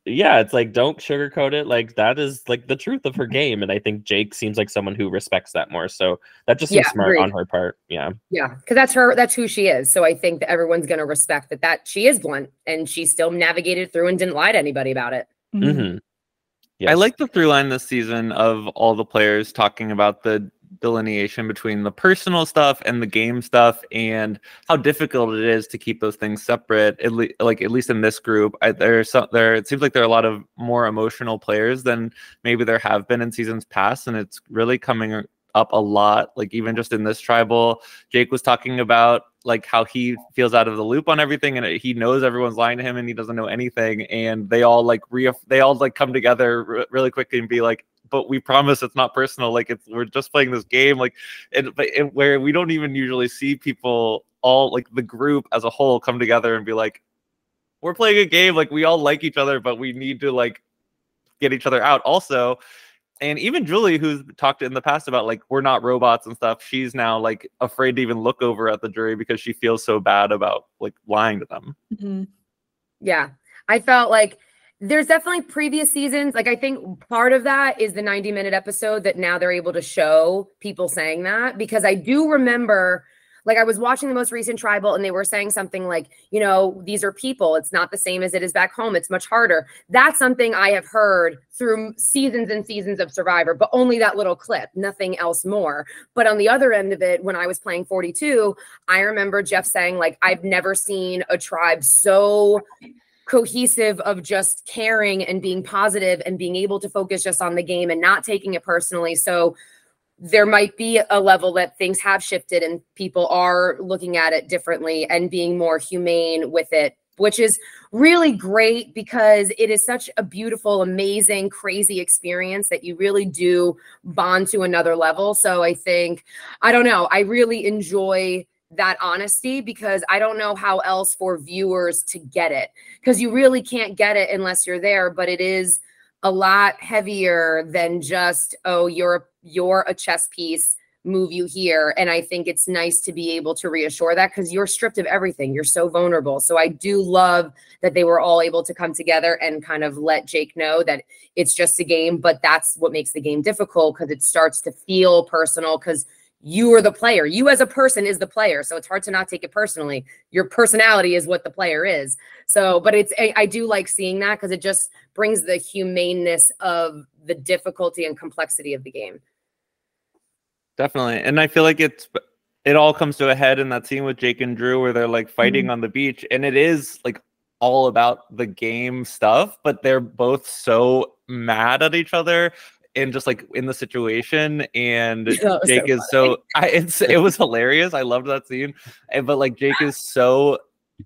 yeah, it's like don't sugarcoat it. Like that is like the truth of her [laughs] game, and I think Jake seems like someone who respects that more. So that just seems Yeah, smart on her part. Yeah, Yeah, because that's her. That's who she is. So I think that everyone's going to respect that. That she is blunt and she still navigated through and didn't lie to anybody about it. mm-hmm. I like the through line this season of all the players talking about the delineation between the personal stuff and the game stuff and how difficult it is to keep those things separate at le- like at least in this group I, there's some there it seems like there are a lot of more emotional players than maybe there have been in seasons past and it's really coming up a lot like even just in this tribal jake was talking about like how he feels out of the loop on everything and he knows everyone's lying to him and he doesn't know anything and they all like re- they all like come together r- really quickly and be like but we promise it's not personal like it's we're just playing this game like and but and where we don't even usually see people all like the group as a whole come together and be like we're playing a game like we all like each other but we need to like get each other out also and even Julie, who's talked in the past about like we're not robots and stuff, she's now like afraid to even look over at the jury because she feels so bad about like lying to them. Mhm. Yeah. I felt like there's definitely previous seasons. Like I think part of that is the 90 minute episode that now they're able to show people saying that because I do remember like I was watching the most recent tribal and they were saying something like, you know, these are people. It's not the same as it is back home. It's much harder. That's something I have heard through seasons and seasons of Survivor, but only that little clip, nothing else more. But on the other end of it, when I was playing 42, I remember Jeff saying, like, I've never seen a tribe so cohesive of just caring and being positive and being able to focus just on the game and not taking it personally. So there might be a level that things have shifted and people are looking at it differently and being more humane with it, which is really great because it is such a beautiful, amazing, crazy experience that you really do bond to another level. So I think, I don't know, I really enjoy that honesty because I don't know how else for viewers to get it. Because you really can't get it unless you're there, but it is a lot heavier than just oh you're you're a chess piece move you here. And i think it's nice to be able to reassure that because you're stripped of everything. You're so vulnerable. So i do love that they were all able to come together and kind of let jake know that it's just a game but that's what makes the game difficult because it starts to feel personal because you are the player. You as a person is the player. So it's hard to not take it personally. Your personality is what the player is. So, but it's, I, I do like seeing that because it just brings the humaneness of the difficulty and complexity of the game. Definitely. And I feel like it's, it all comes to a head in that scene with Jake and Drew where they're like fighting Mhm. on the beach. And it is like all about the game stuff, but they're both so mad at each other and just like in the situation. And [laughs] That was so Jake is so I it's it was hilarious. I loved that scene. And but like Jake is so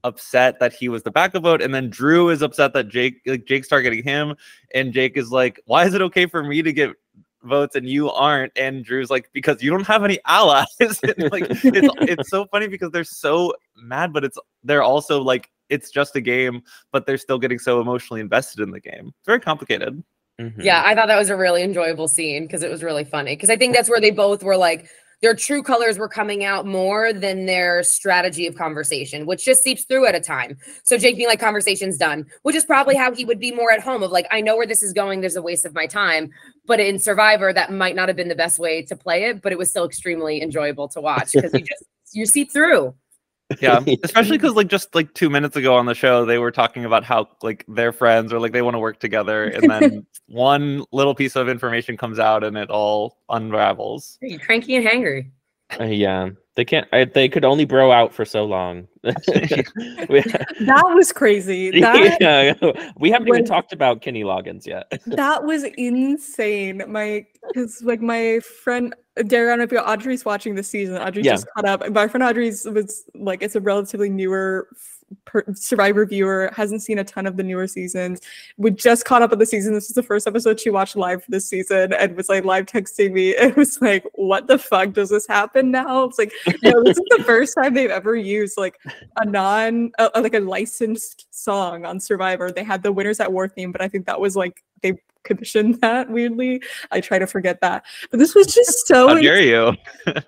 upset that he was the backup vote, and then Drew is upset that Jake like Jake's targeting him, and Jake is like, Why is it okay for me to get votes and you aren't? And Drew's like, Because you don't have any allies. [laughs] And, like it's it's so funny because they're so mad, but it's they're also like it's just a game, but they're still getting so emotionally invested in the game. It's very complicated. Mhm. Yeah, I thought that was a really enjoyable scene because it was really funny. Because I think that's where they both were like, their true colors were coming out more than their strategy of conversation, which just seeps through at a time. So Jake being like, conversation's done, which is probably how he would be more at home of like, I know where this is going. There's a waste of my time. But in Survivor, that might not have been the best way to play it, but it was still extremely enjoyable to watch because you just you seep through. Yeah, [laughs] especially because like just like two minutes ago on the show, they were talking about how like they're friends or like they want to work together, [laughs] and then one little piece of information comes out and it all unravels. You're cranky and hangry. Uh, yeah, they can't. I, they could only bro out for so long. [laughs] [laughs] That was crazy. [laughs] That yeah, we haven't even talked about Kenny Loggins yet. that was insane. My because like my friend Dariana, if you're Audrey's watching this season, Audrey Yeah. just caught up. My friend Audrey's was like it's a relatively newer per- Survivor viewer, hasn't seen a ton of the newer seasons. We just caught up on the season. This was the first episode she watched live for this season, and was like live texting me. [laughs] It was like, what the fuck does this happen now? It's like, no, this is the first time they've ever used like a non uh, like a licensed song on Survivor. They had the winners at war theme, but I think that was like they commissioned [laughs] that weirdly. I try to forget that. But this was just so How dare you? [laughs]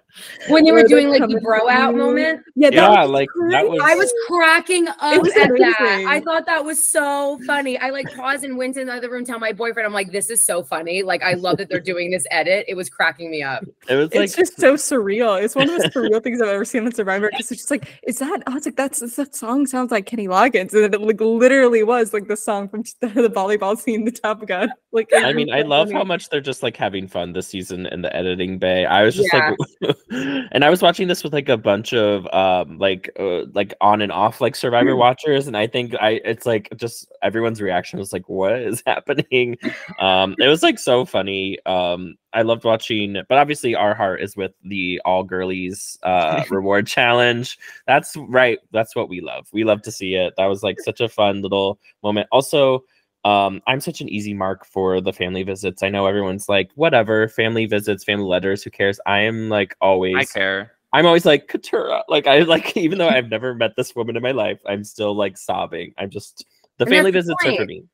When you were doing like the bro out moment, yeah, that Yeah, was like, that was- I was cracking up was at that. I thought that was so funny. I like paused and went in the other room, tell my boyfriend, I'm like, this is so funny. Like, I love that they're doing this edit. It was cracking me up. It was like it's just so surreal. It's one of the most surreal things I've ever seen on Survivor. Because it's just like, is that? I was like, that's that song sounds like Kenny Loggins, and it like literally was like the song from the, [laughs] the volleyball scene, the Top Gun. Like, I mean, I love how much they're just like having fun this season in the editing bay. I was just like, [laughs] and I was watching this with like a bunch of um like uh, like on and off like Survivor Mm. watchers, and I think I it's like just everyone's reaction was like, what is [laughs] happening? um, it was like so funny. Um, I loved watching, but obviously our heart is with the all girlies uh [laughs] reward challenge. That's right. That's what we love. We love to see it. That was like such a fun little moment. Also, um, I'm such an easy mark for the family visits. I know everyone's like, whatever, family visits, family letters, who cares? I am like always I care. I'm always like Katurah. Like I like [laughs] even though I've never met this woman in my life, I'm still like sobbing. I'm just the And that's family the visits are for me.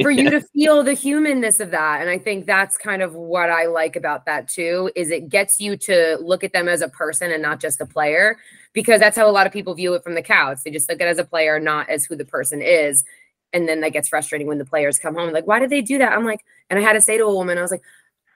For you to [laughs] feel the humanness of that. And I think that's kind of what I like about that too, is it gets you to look at them as a person and not just a player. Because that's how a lot of people view it from the couch. They just look at it as a player, not as who the person is. And then that gets frustrating when the players come home. Like, why did they do that? I'm like, and I had to say to a woman, I was like,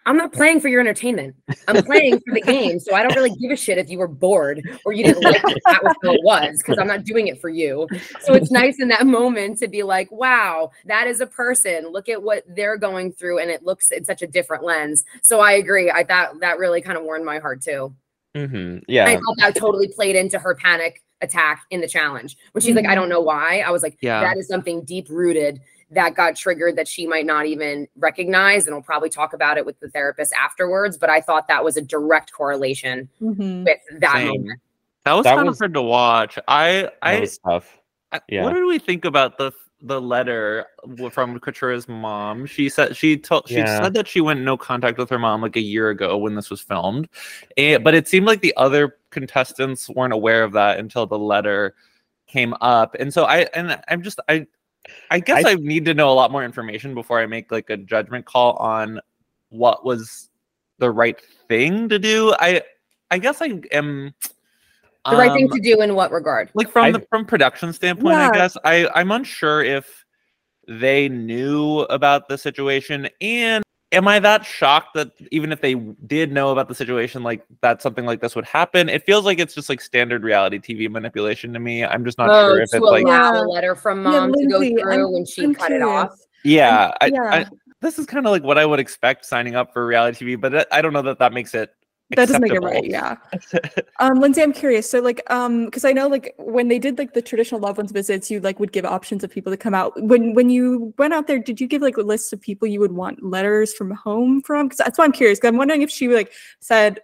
I'm not playing for your entertainment. I'm playing for the game. So I don't really give a shit if you were bored or you didn't like that, that was how it was because I'm not doing it for you. So it's nice in that moment to be like, wow, that is a person. Look at what they're going through. And it looks in such a different lens. So I agree. I thought that really kind of warmed my heart too. hmm I thought that totally played into her panic attack in the challenge. When she's like, I don't know why. I was like, Yeah. that is something deep rooted that got triggered that she might not even recognize. And we'll probably talk about it with the therapist afterwards. But I thought that was a direct correlation Mhm. with that Same. moment. That was That kind was- of hard to watch. I That I was tough. I- Yeah. What did we think about the the letter from Katurah's mom? She said she told she Yeah. said that she went no contact with her mom like a year ago when this was filmed, and, but it seemed like the other contestants weren't aware of that until the letter came up, and so I and I'm just I. I guess I, I- need to know a lot more information before I make like a judgment call on what was the right thing to do. I I guess I am The right thing um, to do in what regard? like from I- the from production standpoint Yeah. i guess i i'm unsure if they knew about the situation and am I that shocked that even if they did know about the situation, like that something like this would happen? It feels like it's just like standard reality TV manipulation to me. I'm just not Oh, sure if it's like, allow Yeah. a letter from Yeah, mom to go through I'm- when she I'm cut it off. yeah, I, yeah. I, this is kind of like what I would expect signing up for reality TV, but I- I don't know that that makes it. That doesn't make it right, yeah. [laughs] Um, Lindsay, I'm curious. So, like, um, because I know, like, when they did like the traditional loved ones visits, you like would give options of people to come out. When when you went out there, did you give like lists of people you would want letters from home from? Because that's why I'm curious. 'cause I'm wondering if she like said,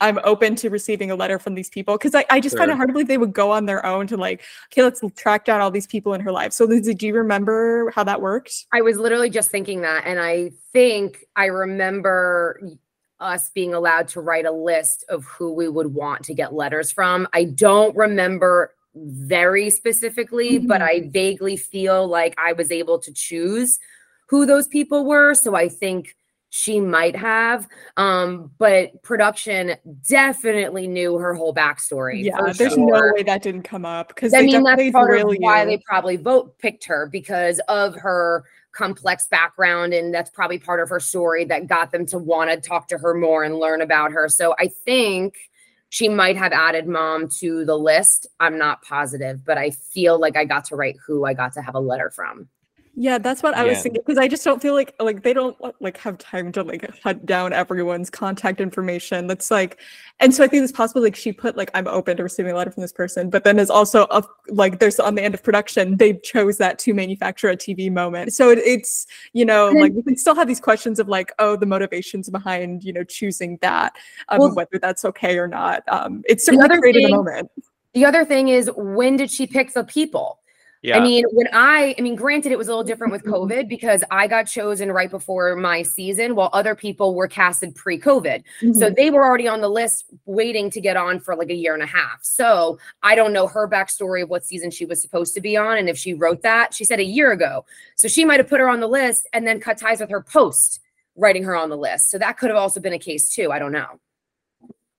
"I'm open to receiving a letter from these people," because I, I just find it Sure. hard to believe they would go on their own to like, okay, let's track down all these people in her life. So, Lindsay, do you remember how that worked? I was literally just thinking that. And I think I remember y- us being allowed to write a list of who we would want to get letters from. I don't remember very specifically, but Mhm. I vaguely feel like I was able to choose who those people were. So I think she might have. Um, but production definitely knew her whole backstory. Yeah, there's sure. no way that didn't come up because I mean, that's part of why they probably vote picked her because of her complex background, and that's probably part of her story that got them to want to talk to her more and learn about her. So I think she might have added mom to the list. I'm not positive, but I feel like I got to write who I got to have a letter from. Yeah, that's what I was thinking because I just don't feel like like they don't like have time to like hunt down everyone's contact information. That's like, and so I think it's possible like she put like I'm open to receiving a letter from this person, but then there's also a, like there's on the end of production they chose that to manufacture a TV moment. So it, it's you know then- like we can still have these questions of like oh the motivations behind you know choosing that um, Well, whether that's okay or not. Um, it's the certainly other created a moment. The other thing is, when did she pick the people? Yeah. I mean, when I, I mean, granted, it was a little different with COVID because I got chosen right before my season while other people were casted pre COVID. So Mhm. they were already on the list waiting to get on for like a year and a half. So I don't know her backstory of what season she was supposed to be on. And if she wrote that, she said a year ago. So she might have put her on the list and then cut ties with her post writing her on the list. So that could have also been a case too. I don't know.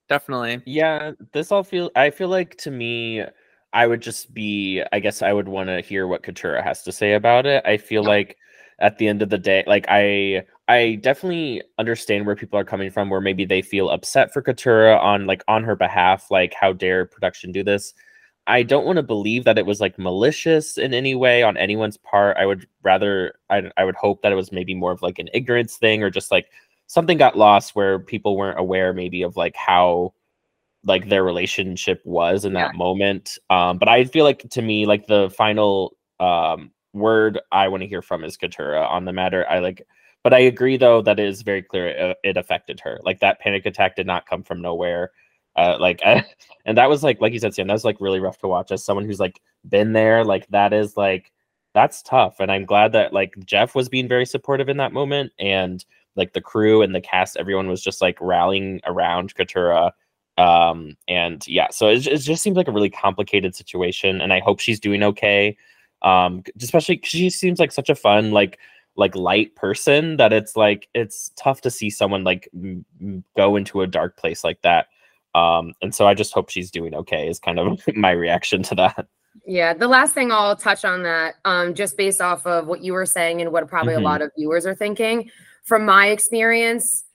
Definitely. Yeah, this all feel I feel like to me I would just be I guess I would want to hear what Katurah has to say about it. I feel like at the end of the day like I I definitely understand where people are coming from where maybe they feel upset for Katurah on like on her behalf like how dare production do this. I mm-hmm. don't want to believe that it was like malicious in any way on anyone's part. I would rather I I would hope that it was maybe more of like an ignorance thing or just like something got lost where people weren't aware maybe of like how like their relationship was in that moment um but i feel like to me like the final um word i want to hear from is katurah on the matter. I like but i agree though that it is very clear it, it affected her. Like that panic attack did not come from nowhere uh like [laughs] and that was like like you said Sam, that was like really rough to watch as someone who's like been there like that is like that's tough and i'm glad that like jeff was being very supportive in that moment and like the crew and the cast everyone was just like rallying around katurah um and yeah so it, it just seems like a really complicated situation and i hope she's doing okay um especially she seems like such a fun like like light person that it's like it's tough to see someone like m- go into a dark place like that um and so i just hope she's doing okay is kind of [laughs] my reaction to that Yeah, the last thing I'll touch on that, um, just based off of what you were saying and what probably Mhm. a lot of viewers are thinking. From my experience,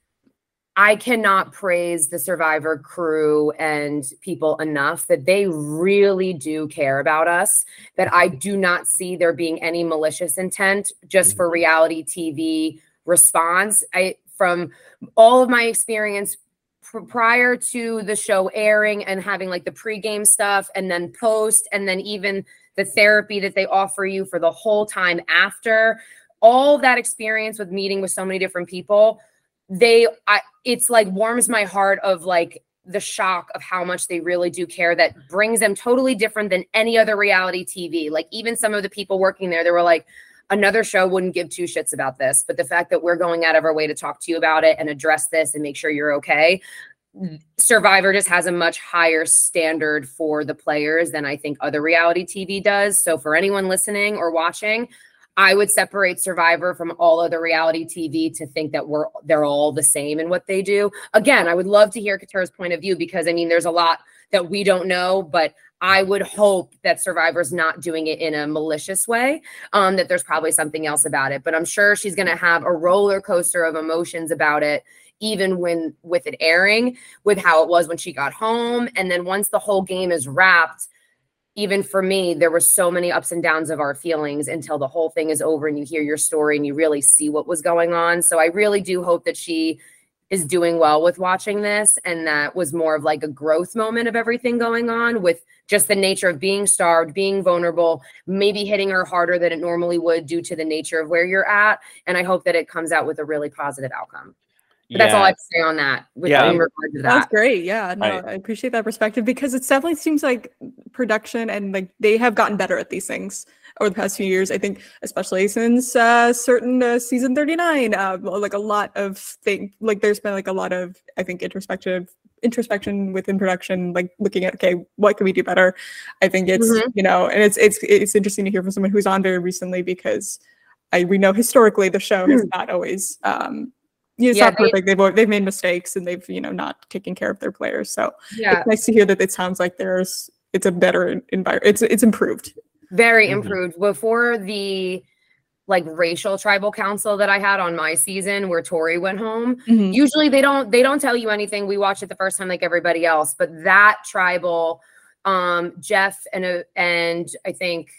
I cannot praise the Survivor crew and people enough that they really do care about us. That I do not see there being any malicious intent just for mm-hmm. reality TV response. I from all of my experience pr- prior to the show airing and having like the pregame stuff and then post and then even the therapy that they offer you for the whole time after all that experience with meeting with so many different people they I, it's like warms my heart of like the shock of how much they really do care that brings them totally different than any other reality tv like even some of the people working there they were like another show wouldn't give two shits about this but the fact that we're going out of our way to talk to you about it and address this and make sure you're okay survivor just has a much higher standard for the players than i think other reality tv does. So for anyone listening or watching I would separate Survivor from all other reality TV to think that we're they're all the same in what they do. Again, I would love to hear Katurah's point of view because I mean there's a lot that we don't know, but I would hope that Survivor's not doing it in a malicious way, um, that there's probably something else about it. But I'm sure she's going to have a roller coaster of emotions about it, even when with it airing, with how it was when she got home. And then once the whole game is wrapped, even for me, there were so many ups and downs of our feelings until the whole thing is over and you hear your story and you really see what was going on. So I really do hope that she is doing well with watching this and that was more of like a growth moment of everything going on with just the nature of being starved being vulnerable maybe hitting her harder than it normally would due to the nature of where you're at and i hope that it comes out with a really positive outcome but that's all I have to say on that. With Yeah. in regard to that. That's great. Yeah, no, I- I, appreciate that perspective because it definitely seems like production and like they have gotten better at these things over the past few years. I think, especially since uh, certain uh, season thirty nine, uh, like a lot of thing, like there's been like a lot of I think introspective introspection within production, like looking at okay, what can we do better? I think it's Mhm. you know, and it's it's it's interesting to hear from someone who's on very recently because. I, we know historically the show has not always um, you it's. Yeah, not they- perfect. They've they've made mistakes and they've you know not taken care of their players. So yeah. it's nice to hear that it sounds like there's it's a better environment. It's it's improved. very Mhm. improved before the like racial tribal council that I had on my season where Tori went home. Usually they don't they don't tell you anything. We watch it the first time like everybody else, but that tribal um Jeff and uh, and I think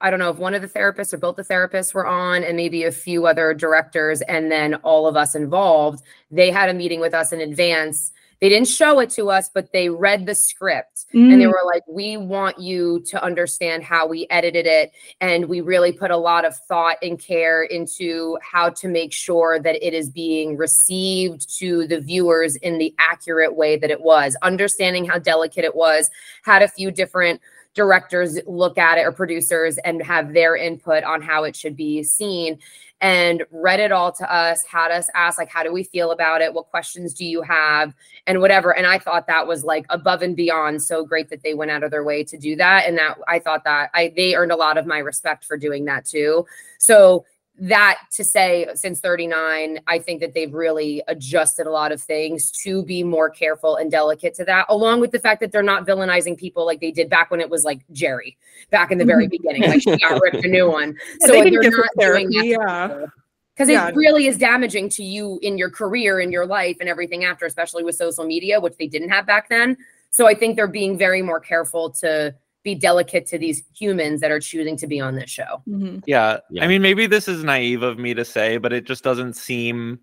I don't know if one of the therapists or both the therapists were on and maybe a few other directors and then all of us involved. They had a meeting with us in advance. They didn't show it to us, but they read the script and they Mm. were like we want you to understand how we edited it and we really put a lot of thought and care into how to make sure that it is being received to the viewers in the accurate way that it was understanding how delicate it was had a few different directors look at it or producers and have their input on how it should be seen and read it all to us had us ask like how do we feel about it what questions do you have and whatever. And I thought that was like above and beyond so great that they went out of their way to do that. And that I thought that I they earned a lot of my respect for doing that too. So that to say since 39, I think that they've really adjusted a lot of things to be more careful and delicate to that, along with the fact that they're not villainizing people like they did back when it was like Jerry, back in the very mm-hmm. beginning. Like she got ripped a new one. [laughs] Yeah, so they like, did they're different not doing therapy, that yeah. because Yeah. it really is damaging to you in your career in your life and everything after especially with social media which they didn't have back then so i think they're being very more careful to be delicate to these humans that are choosing to be on this show Mhm. Yeah. Yeah. I mean, maybe this is naive of me to say, but it just doesn't seem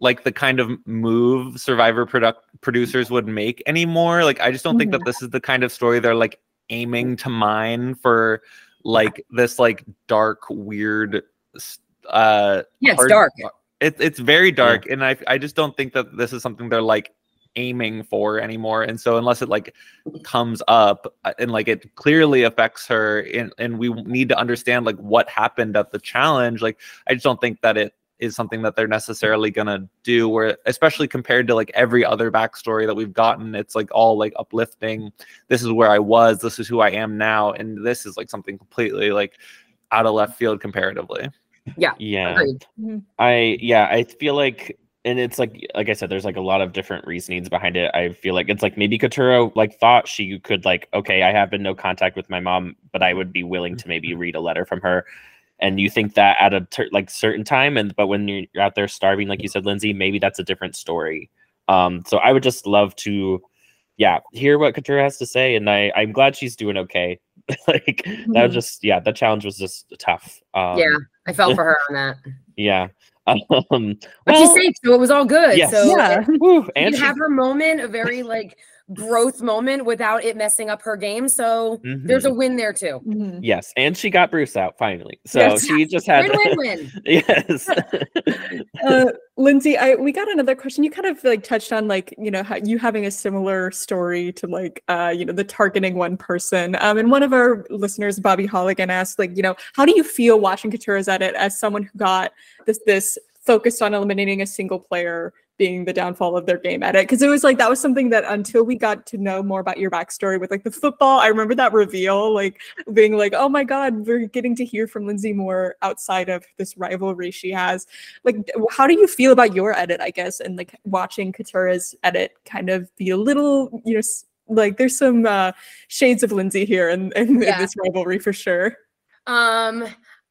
like the kind of move Survivor product producers would make anymore. Like, I just don't think that this is the kind of story they're like aiming to mine for like this like dark, weird uh yeah it's hard- dark it, it's very dark and I, I just don't think that this is something they're like aiming for anymore and so unless it like comes up uh, and like it clearly affects her and, and we need to understand like what happened at the challenge like i just don't think that it is something that they're necessarily gonna do where especially compared to like every other backstory that we've gotten it's like all like uplifting this is where i was this is who i am now and this is like something completely like out of left field comparatively Yeah. Agreed. I yeah, I feel like and it's like like I said, there's like a lot of different reasonings behind it. I feel like it's like maybe Katurah like thought she could like, okay, I have been no contact with my mom, but I would be willing to maybe [laughs] read a letter from her. And you think that at a ter- like certain time, and but when you're, out there starving, like you said, Lindsay, maybe that's a different story. Um, so I would just love to, yeah, hear what Katurah has to say, and I I'm glad she's doing okay. [laughs] like that was Mhm. just yeah, that challenge was just tough. Um, yeah i felt for her on that [laughs] yeah. Um, but well, she's safe so it was all good yes. so Yeah. it- woo, and can she, have her moment a very like growth moment without it messing up her game so there's a Mhm. win there too Mhm. yes, and she got Bruce out finally. So Yes. she just had win win win [laughs] yes. [laughs] uh, Lindsay, I we got another question. You kind of like touched on like you know how you having a similar story to like uh you know the targeting one person. Um, and one of our listeners, Bobby Holligan, asked like you know how do you feel watching Katurah's edit as someone who got this this focused on eliminating a single player being the downfall of their game edit because it was like that was something that until we got to know more about your backstory with like the football i remember that reveal like being like oh my god we're getting to hear from lindsay more outside of this rivalry she has like how do you feel about your edit i guess and like watching katurah's edit kind of be a little you know like there's some uh, shades of Lindsay here in, in, Yeah. in this rivalry for sure. Um,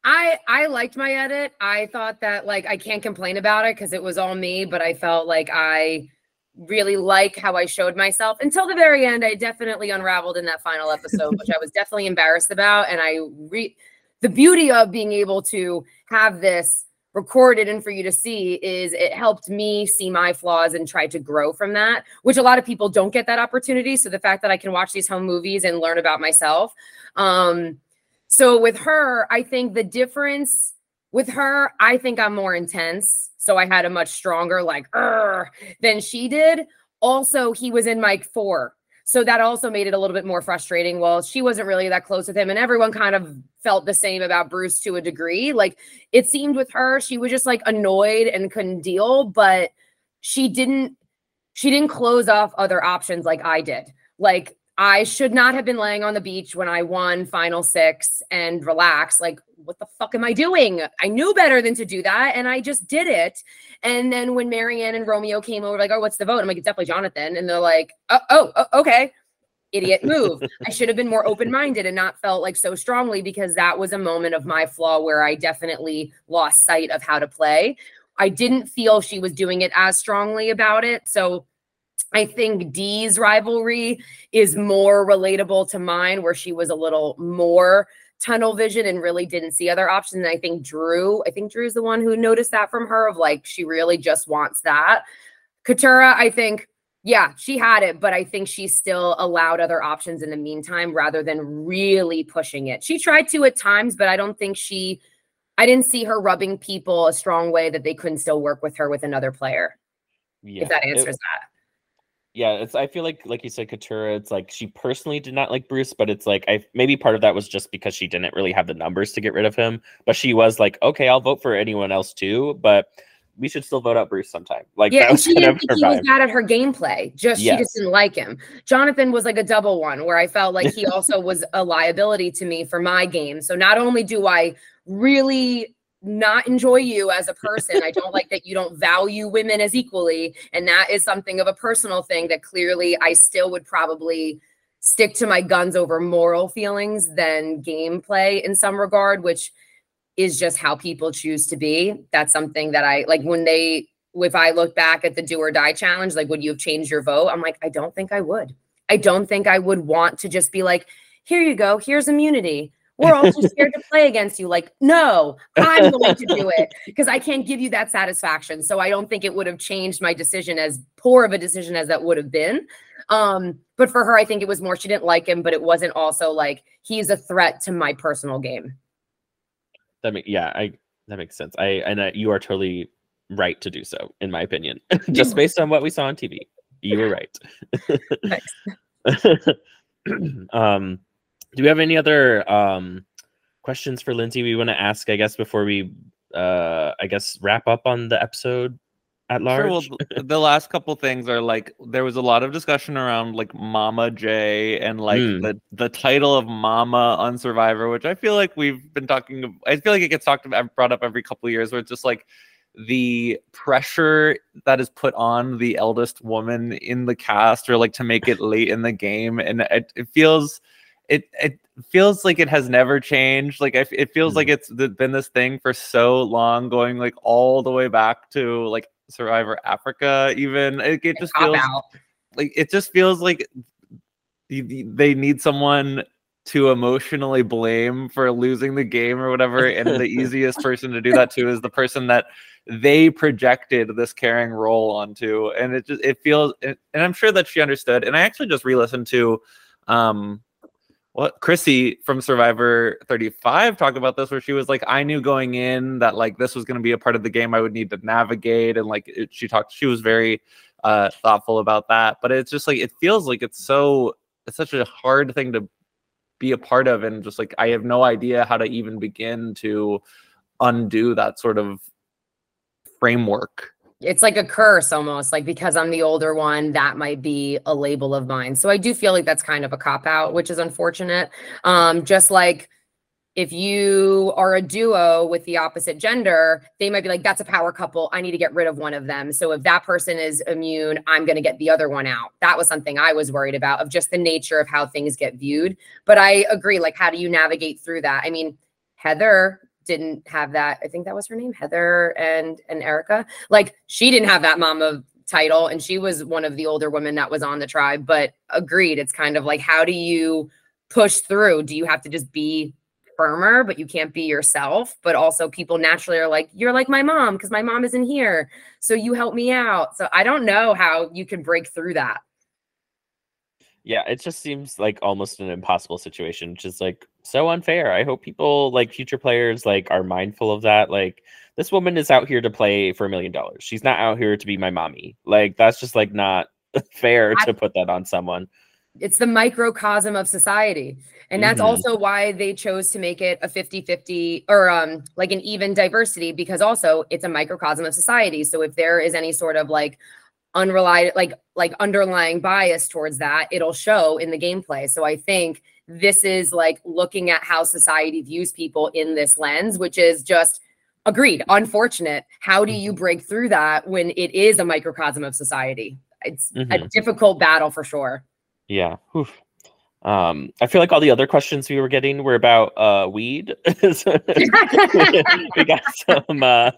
I I liked my edit. I thought that like I can't complain about it because it was all me, but I felt like I really like how I showed myself until the very end. I definitely unraveled in that final episode, which I was definitely embarrassed about. And I re the beauty of being able to have this recorded and for you to see is it helped me see my flaws and try to grow from that, which a lot of people don't get that opportunity. So the fact that I can watch these home movies and learn about myself. Um, so with her, I think the difference with her, I think I'm more intense. So I had a much stronger like than she did. Also, he was in mic four. So that also made it a little bit more frustrating. Well, she wasn't really that close with him, and everyone kind of felt the same about Bruce to a degree. Like it seemed with her, she was just like annoyed and couldn't deal, but she didn't she didn't close off other options like I did. Like I should not have been laying on the beach when I won final six and relax. Like, what the fuck am I doing? I knew better than to do that. And I just did it. And then when Maryanne and Romeo came over, like, oh, what's the vote? I'm like, it's definitely Jonathan. And they're like, oh, oh, oh, okay. Idiot move. [laughs] I should have been more open minded and not felt like so strongly because that was a moment of my flaw where I definitely lost sight of how to play. I didn't feel she was doing it as strongly about it. So I think Dee's rivalry is more relatable to mine, where she was a little more tunnel vision and really didn't see other options. And I think Drew, I think Drew's the one who noticed that from her of like, she really just wants that. Katurah, I think, yeah, she had it, but I think she still allowed other options in the meantime rather than really pushing it. She tried to at times, but I don't think she, I didn't see her rubbing people a strong way that they couldn't still work with her with another player. Yeah, if that it- answers that. Yeah it's i feel like like you said katurah it's like she personally did not like bruce but it's like i maybe part of that was just because she didn't really have the numbers to get rid of him but she was like okay i'll vote for anyone else too but we should still vote out bruce sometime like yeah, that and she didn't think her he was bad at her gameplay. Just she just didn't like him. Jonathan was like a double one where I felt like [laughs] he also was a liability to me for my game. So not only do I really not enjoy you as a person, I don't like that you don't value women as equally. And that is something of a personal thing that clearly I still would probably stick to my guns over moral feelings than gameplay in some regard, which is just how people choose to be. That's something that I like when they if I look back at the do or die challenge, like would you have changed your vote? I'm like, I don't think I would. I don't think I would want to just be like, here you go, here's immunity. We're all too [laughs] scared to play against you. Like, no, I'm going to do it [laughs] because I can't give you that satisfaction. So I don't think it would have changed my decision as poor of a decision as that would have been. Um, but for her, I think it was more she didn't like him, but it wasn't also like he's a threat to my personal game. that make, yeah i that makes sense i and I, you are totally right to do so in my opinion [laughs] just based on what we saw on tv you were right um do we have any other um questions for lindsay we want to ask i guess before we uh i guess wrap up on the episode at large Sure, well, the last couple things are like there was a lot of discussion around like Mama J and like Mm. the the title of Mama on Survivor, which I feel like we've been talking. I feel like it gets talked about, brought up every couple of years, where it's just like the pressure that is put on the eldest woman in the cast, or like to make it late in the game, and it, it feels. It, it feels like it has never changed. Like I it feels Mm. like it's been this thing for so long, going like all the way back to like Survivor Africa. Even it, it just feels out. like it just feels like they need someone to emotionally blame for losing the game or whatever and the [laughs] easiest person to do that to is the person that they projected this caring role onto and it just it feels and and i'm sure that she understood and i actually just re-listened to um what Chrissy from Survivor 35 talked about this, where she was like, I knew going in that like this was going to be a part of the game I would need to navigate, and like it, she talked, she was very uh thoughtful about that. But it's just like it feels like it's so it's such a hard thing to be a part of, and just like I have no idea how to even begin to undo that sort of framework. It's like a curse almost like because i'm the older one that might be a label of mine so i do feel like that's kind of a cop out which is unfortunate um just like if you are a duo with the opposite gender, they might be like, that's a power couple. I need to get rid of one of them. So if that person is immune, I'm going to get the other one out. That was something I was worried about of just the nature of how things get viewed. But I agree. Like, how do you navigate through that? I mean, Heather didn't have that. I think that was her name, Heather and and Erica. Like, she didn't have that mama title, and she was one of the older women that was on the tribe. But agreed, it's kind of like, how do you push through? Do you have to just be firmer, but you can't be yourself. But also, people naturally are like, you're like my mom because my mom isn't here. So you help me out. So I don't know how you can break through that. Yeah, it just seems like almost an impossible situation, which is like so unfair. I hope people like future players like are mindful of that. Like this woman is out here to play for a million dollars. She's not out here to be my mommy. Like that's just like not [laughs] fair I, to put that on someone it's the microcosm of society and that's mm-hmm. also why they chose to make it a 50-50 or um like an even diversity because also it's a microcosm of society so if there is any sort of like unreliable like like underlying bias towards that it'll show in the gameplay so i think this is like looking at how society views people in this lens which is just agreed unfortunate how do you mm-hmm. break through that when it is a microcosm of society it's mm-hmm. a difficult battle for sure yeah. Oof. Um, I feel like all the other questions we were getting were about uh, weed. [laughs] [laughs] we got some. Uh,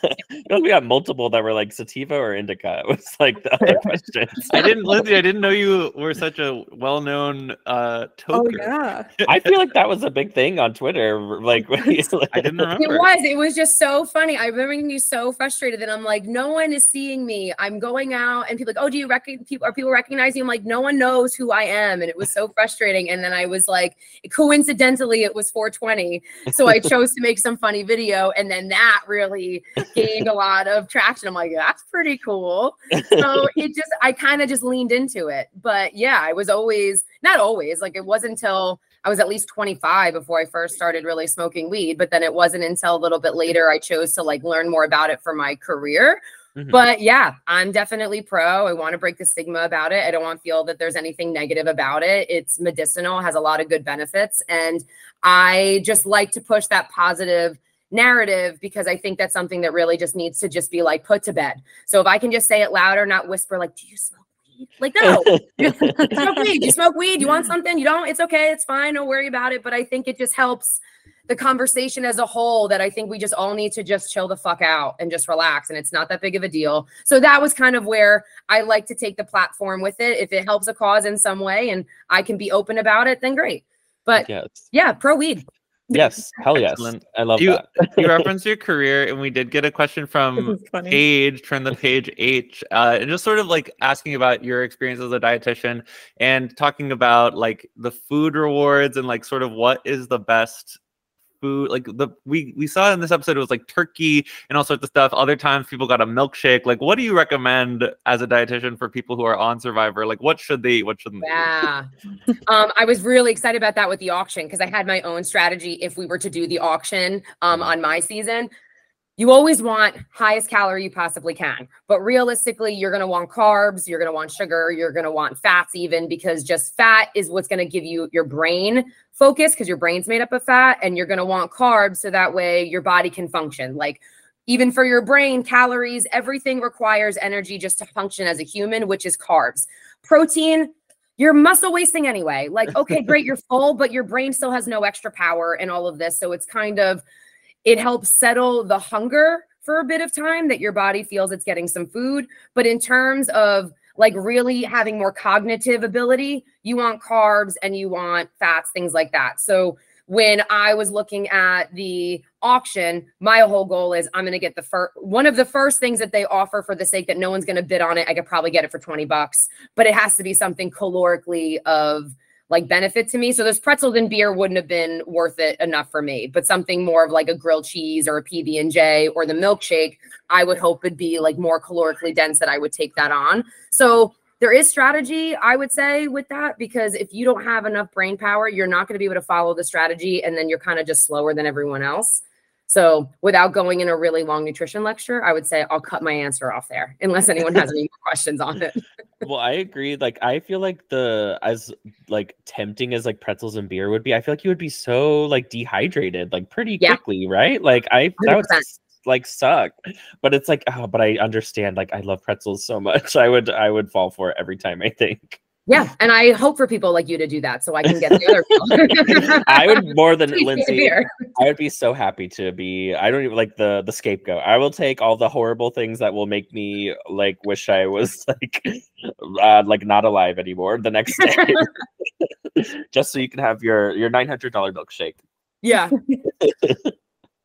[laughs] we got multiple that were like sativa or indica. It was like the other questions. I didn't, Lindsay. I didn't know you were such a well-known uh, toker. Oh yeah. I feel like that was a big thing on Twitter. Like, I didn't remember. It was. It was just so funny. I remember being so frustrated that I'm like, no one is seeing me. I'm going out, and people like, oh, do you recognize people? Are people recognizing? I'm like, no one knows who I am, and it was so frustrating frustrating. And then I was like, coincidentally, it was 420. So I chose to make some funny video. And then that really gained a lot of traction. I'm like, that's pretty cool. So [laughs] it just, I kind of just leaned into it. But yeah, I was always, not always, like it wasn't until I was at least 25 before I first started really smoking weed. But then it wasn't until a little bit later I chose to like learn more about it for my career Mm-hmm. But yeah, I'm definitely pro. I want to break the stigma about it. I don't want to feel that there's anything negative about it. It's medicinal, has a lot of good benefits. And I just like to push that positive narrative because I think that's something that really just needs to just be like put to bed. So if I can just say it louder, not whisper, like, do you smoke weed? Like, no, [laughs] [laughs] you smoke weed. You smoke weed. You want something? You don't? It's okay. It's fine. Don't worry about it. But I think it just helps the conversation as a whole that I think we just all need to just chill the fuck out and just relax. And it's not that big of a deal. So that was kind of where I like to take the platform with it. If it helps a cause in some way and I can be open about it, then great. But yes. yeah, pro weed. Yes, hell yes. Excellent. I love you, that. you [laughs] referenced your career, and we did get a question from Paige, turn the page H, uh, and just sort of like asking about your experience as a dietitian and talking about like the food rewards and like sort of what is the best food. Like the we we saw in this episode, it was like turkey and all sorts of stuff. Other times, people got a milkshake. Like, what do you recommend as a dietitian for people who are on Survivor? Like, what should they eat? What shouldn't yeah. they? um, I was really excited about that with the auction because I had my own strategy if we were to do the auction um mm-hmm. on my season you always want highest calorie you possibly can but realistically you're going to want carbs you're going to want sugar you're going to want fats even because just fat is what's going to give you your brain focus because your brain's made up of fat and you're going to want carbs so that way your body can function. Like even for your brain calories everything requires energy just to function as a human which is carbs. Protein you're muscle wasting anyway. Like okay [laughs] great you're full but your brain still has no extra power and all of this so it's kind of it helps settle the hunger for a bit of time that your body feels it's getting some food. But in terms of like really having more cognitive ability, you want carbs and you want fats, things like that. So when I was looking at the auction, my whole goal is I'm going to get the first one of the first things that they offer for the sake that no one's going to bid on it. I could probably get it for 20 bucks, but it has to be something calorically of like benefit to me. So those pretzels and beer wouldn't have been worth it enough for me, but something more of like a grilled cheese or a PB and J or the milkshake, I would hope would be like more calorically dense that I would take that on. So there is strategy, I would say, with that because if you don't have enough brain power, you're not going to be able to follow the strategy, and then you're kind of just slower than everyone else. So, without going in a really long nutrition lecture, I would say I'll cut my answer off there, unless anyone has any more questions on it. [laughs] well, I agree. Like, I feel like the as like tempting as like pretzels and beer would be, I feel like you would be so like dehydrated like pretty Yeah. quickly, right? Like, I that would 100%. like suck. But it's like, oh, but I understand. Like, I love pretzels so much. [laughs] I would I would fall for it every time. I think Yeah, and I hope for people like you to do that so I can get the other. [laughs] I would more than [laughs] Please get a Lindsay. I would be so happy to be. I don't even like the the scapegoat. I will take all the horrible things that will make me like wish I was [laughs] like uh, like not alive anymore the next day, just so you can have your your nine hundred dollar milkshake. Yeah.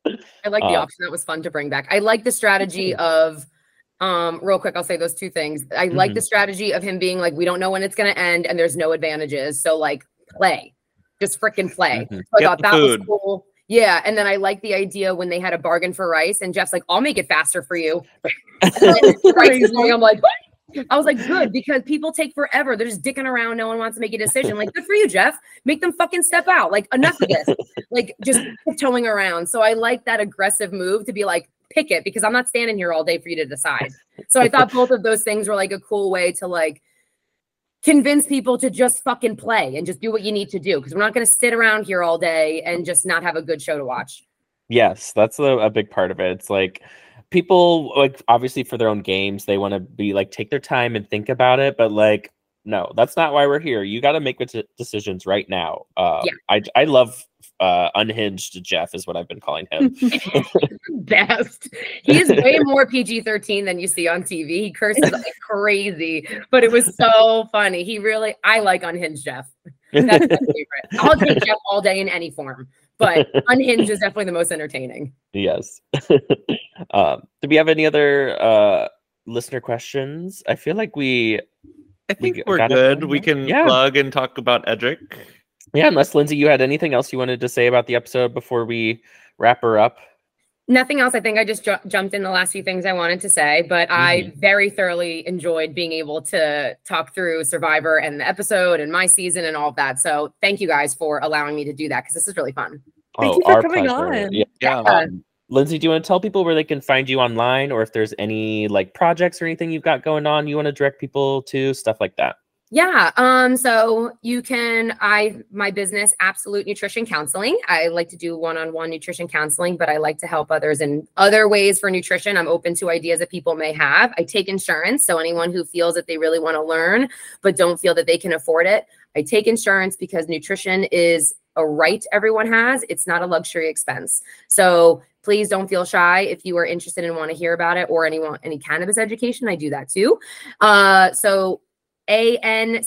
I like the Uh, option. That was fun to bring back. I like the strategy of um real quick, I'll say those two things. I like Mhm. the strategy of him being like, we don't know when it's gonna end and there's no advantages. So like play. Just freaking play. Mhm. So I thought the that was food. cool. Yeah. And then I like the idea when they had a bargain for rice and Jeff's like, I'll make it faster for you. [laughs] Rice is going, I'm like, "What?" I was like, good, because people take forever. They're just dicking around. No one wants to make a decision. Like, good for you, Jeff. Make them fucking step out. Like, enough of this. like, just tiptoeing around. So I like that aggressive move to be like, pick it because I'm not standing here all day for you to decide. So I thought both of those things were like a cool way to like convince people to just fucking play and just do what you need to do because we're not going to sit around here all day and just not have a good show to watch. Yes, that's a, a big part of it. It's like people like obviously for their own games, they want to be like take their time and think about it, but like no, that's not why we're here. You got to make the decisions right now. Uh, Yeah. I I love uh, unhinged Jeff is what I've been calling him. [laughs] Best. He is way more PG 13 than you see on TV. He curses like crazy, but it was so funny. He really, I like Unhinged Jeff. That's my [laughs] favorite. I'll take Jeff all day in any form, but Unhinged is definitely the most entertaining. yes. [laughs] um, do we have any other uh, listener questions? I feel like we I think g- we are good. We can Yeah. plug and talk about Edgic. Yeah. Unless Lindsay, you had anything else you wanted to say about the episode before we wrap her up. Nothing else. I think I just ju- jumped in the last few things I wanted to say, but I very thoroughly enjoyed being able to talk through Survivor and the episode and my season and all of that. So thank you guys for allowing me to do that because this is really fun. Thank oh, you for coming pleasure. on. Yeah. Yeah. Um, Lindsay, do you want to tell people where they can find you online or if there's any like projects or anything you've got going on you want to direct people to, stuff like that? Yeah. Um, so you can I my business, Absolute Nutrition Counseling. I like to do one-on-one nutrition counseling, but I like to help others in other ways for nutrition. I'm open to ideas that people may have. I take insurance. So anyone who feels that they really want to learn but don't feel that they can afford it, I take insurance because nutrition is a right everyone has. It's not a luxury expense. So please don't feel shy if you are interested and want to hear about it or anyone any cannabis education. I do that too. Uh, so ancnj.com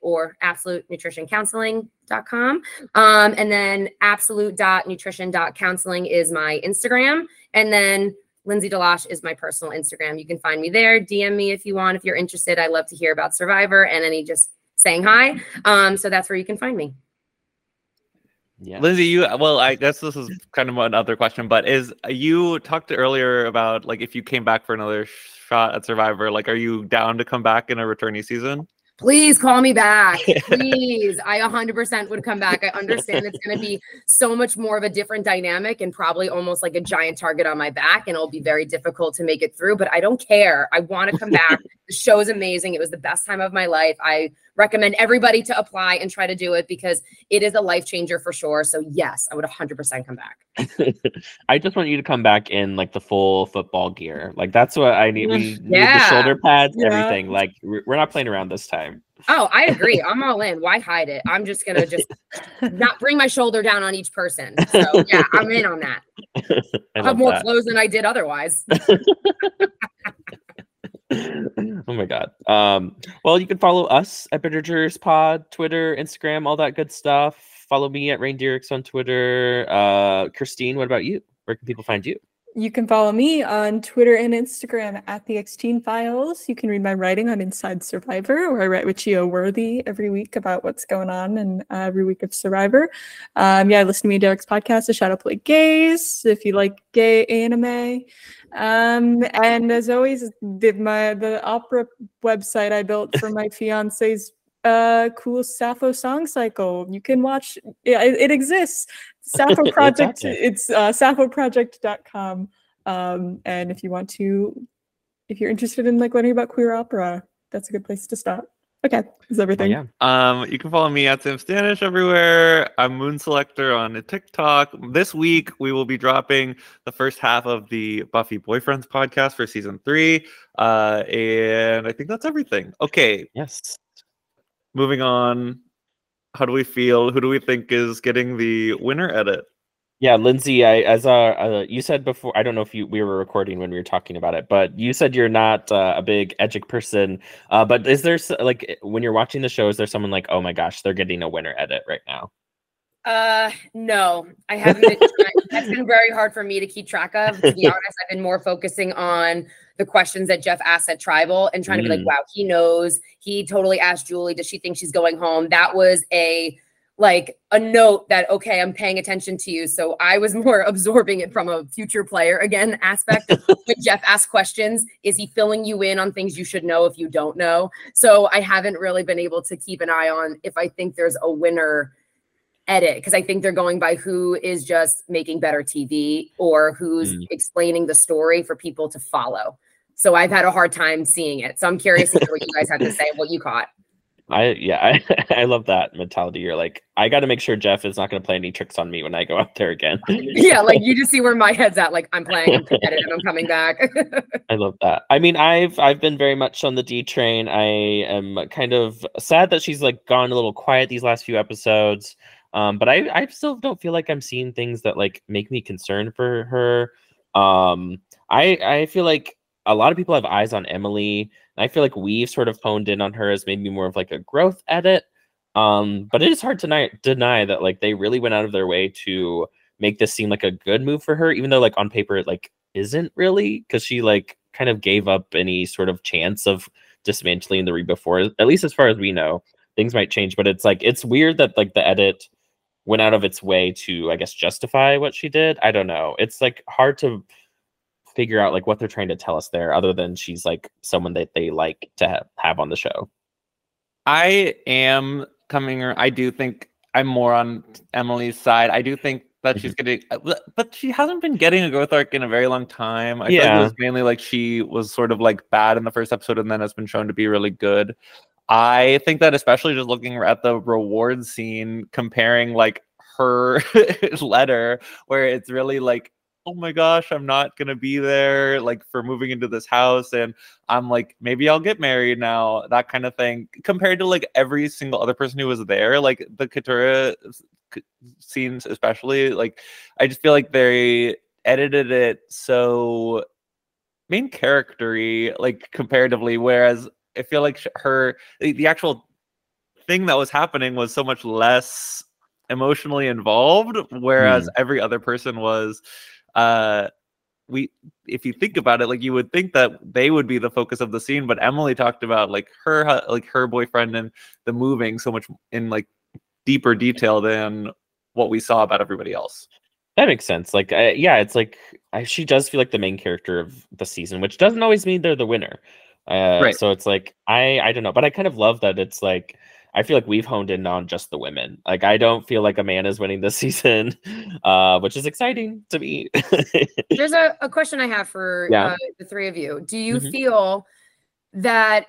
or absolute nutrition counseling.com. Um, and then absolute.nutrition.counseling is my Instagram. And then Lindsay Delash is my personal Instagram. You can find me there. DM me if you want, if you're interested. I love to hear about Survivor and any just saying hi. Um, so that's where you can find me. Yeah. Lindsay, you well, I guess this is kind of another question, but is you talked earlier about like if you came back for another shot at Survivor, like are you down to come back in a returnee season? Please call me back. [laughs] Please. I 100% would come back. I understand it's going to be so much more of a different dynamic and probably almost like a giant target on my back. And it'll be very difficult to make it through, but I don't care. I want to come back. [laughs] the show is amazing. It was the best time of my life. I recommend everybody to apply and try to do it because it is a life changer for sure. So, yes, I would 100% come back. [laughs] I just want you to come back in like the full football gear. Like that's what I need. We mm, need the shoulder pads, Yeah. everything. Like we're not playing around this time. Oh, I agree. [laughs] I'm all in. Why hide it? I'm just going to just [laughs] not bring my shoulder down on each person. So, yeah, I'm in on that. I I have more that. clothes than I did otherwise. [laughs] oh my god. Um, well, you can follow us at Bittergers Pod, Twitter, Instagram, all that good stuff. Follow me at Reindeerix on Twitter. Uh, Christine, what about you? Where can people find you? You can follow me on Twitter and Instagram at the X Files. You can read my writing on Inside Survivor, where I write with Gio Worthy every week about what's going on and uh, every week of Survivor. Um, yeah, listen to me Derek's podcast, The Shadow Play Gays, if you like gay anime. Um, and as always, my the opera website I built for my fiance's uh cool Sappho song cycle. You can watch yeah, it, it exists. Sappho [laughs] Project there. it's uh sapphoproject.com. Um and if you want to if you're interested in like learning about queer opera, that's a good place to start. Okay, is Oh, everything? yeah. Um, you can follow me at Sam Stanish everywhere. I'm Moon Selector on TikTok. This week we will be dropping the first half of the Buffy Boyfriends podcast for season three. Uh, and I think that's everything. Okay, Yes. Moving on. How do we feel? Who do we think is getting the winner edit? Yeah, Lindsay, I as uh, uh you said before, I don't know if you we were recording when we were talking about it, but you said you're not uh, a big Edgic person. Uh, but is there like when you're watching the show, is there someone like, oh my gosh, they're getting a winner edit right now? Uh, no, I haven't been. That's been very hard for me to keep track of. To be [laughs] honest, I've been more focusing on the questions that Jeff asked at Tribal and trying to be like, Mm. wow, he knows. He totally asked Julie, does she think she's going home? That was a like a note that okay, I'm paying attention to you. So I was [laughs] more absorbing it from a future player again aspect. [laughs] when Jeff asks questions, is he filling you in on things you should know if you don't know? So I haven't really been able to keep an eye on if I think there's a winner edit because I think they're going by who is just making better TV or who's Mm. explaining the story for people to follow. So I've had a hard time seeing it. So I'm curious to hear what you guys have to say, what you caught. I yeah, I, [laughs] I love that mentality. You're like, I got to make sure Jeff is not going to play any tricks on me when I go out there again. [laughs] yeah, like you just see where my head's at. Like I'm playing, I'm competitive, I'm coming back. [laughs] I love that. I mean, I've I've been very much on the Dee train. I am kind of sad that she's like gone a little quiet these last few episodes. Um, but I I still don't feel like I'm seeing things that like make me concerned for her. Um, I I feel like a lot of people have eyes on Emily. And I feel like we've sort of honed in on her as maybe more of like a growth edit. Um, but it is hard to deny, deny that like they really went out of their way to make this seem like a good move for her, even though like on paper it like isn't really because she like kind of gave up any sort of chance of dismantling the Reba before. At least as far as we know, things might change. But it's like it's weird that like the edit went out of its way to I guess justify what she did. I don't know. It's like hard to figure out like what they're trying to tell us there, other than she's like someone that they like to ha- have on the show. I am coming. I do think I'm more on Emily's side. I do think that she's getting, uh, but- she hasn't been getting a growth arc in a very long time. I feel like Yeah. it was mainly like she was sort of like bad in the first episode and then has been shown to be really good. I think that especially just looking at the reward scene, comparing like her [laughs] letter, where it's really like, oh my gosh, I'm not gonna be there, like for moving into this house, and I'm like, maybe I'll get married now, that kind of thing. Compared to like every single other person who was there, like the Katurah scenes, especially, like I just feel like they edited it so main charactery, like comparatively, whereas I feel like her the, the actual thing that was happening was so much less emotionally involved, whereas every other person was uh we if you think about it like you would think that they would be the focus of the scene but emily talked about like her like her boyfriend and the moving so much in like deeper detail than what we saw about everybody else That makes sense. Like, uh, yeah, it's like I, she does feel like the main character of the season, which doesn't always mean they're the winner. Uh, Right. So it's like I I don't know, but I kind of love that it's like I feel like we've honed in on just the women. Like I don't feel like a man is winning this [laughs] season, uh, which is exciting to me. [laughs] There's a, a question I have for Yeah. uh, the three of you. Do you Mhm. feel that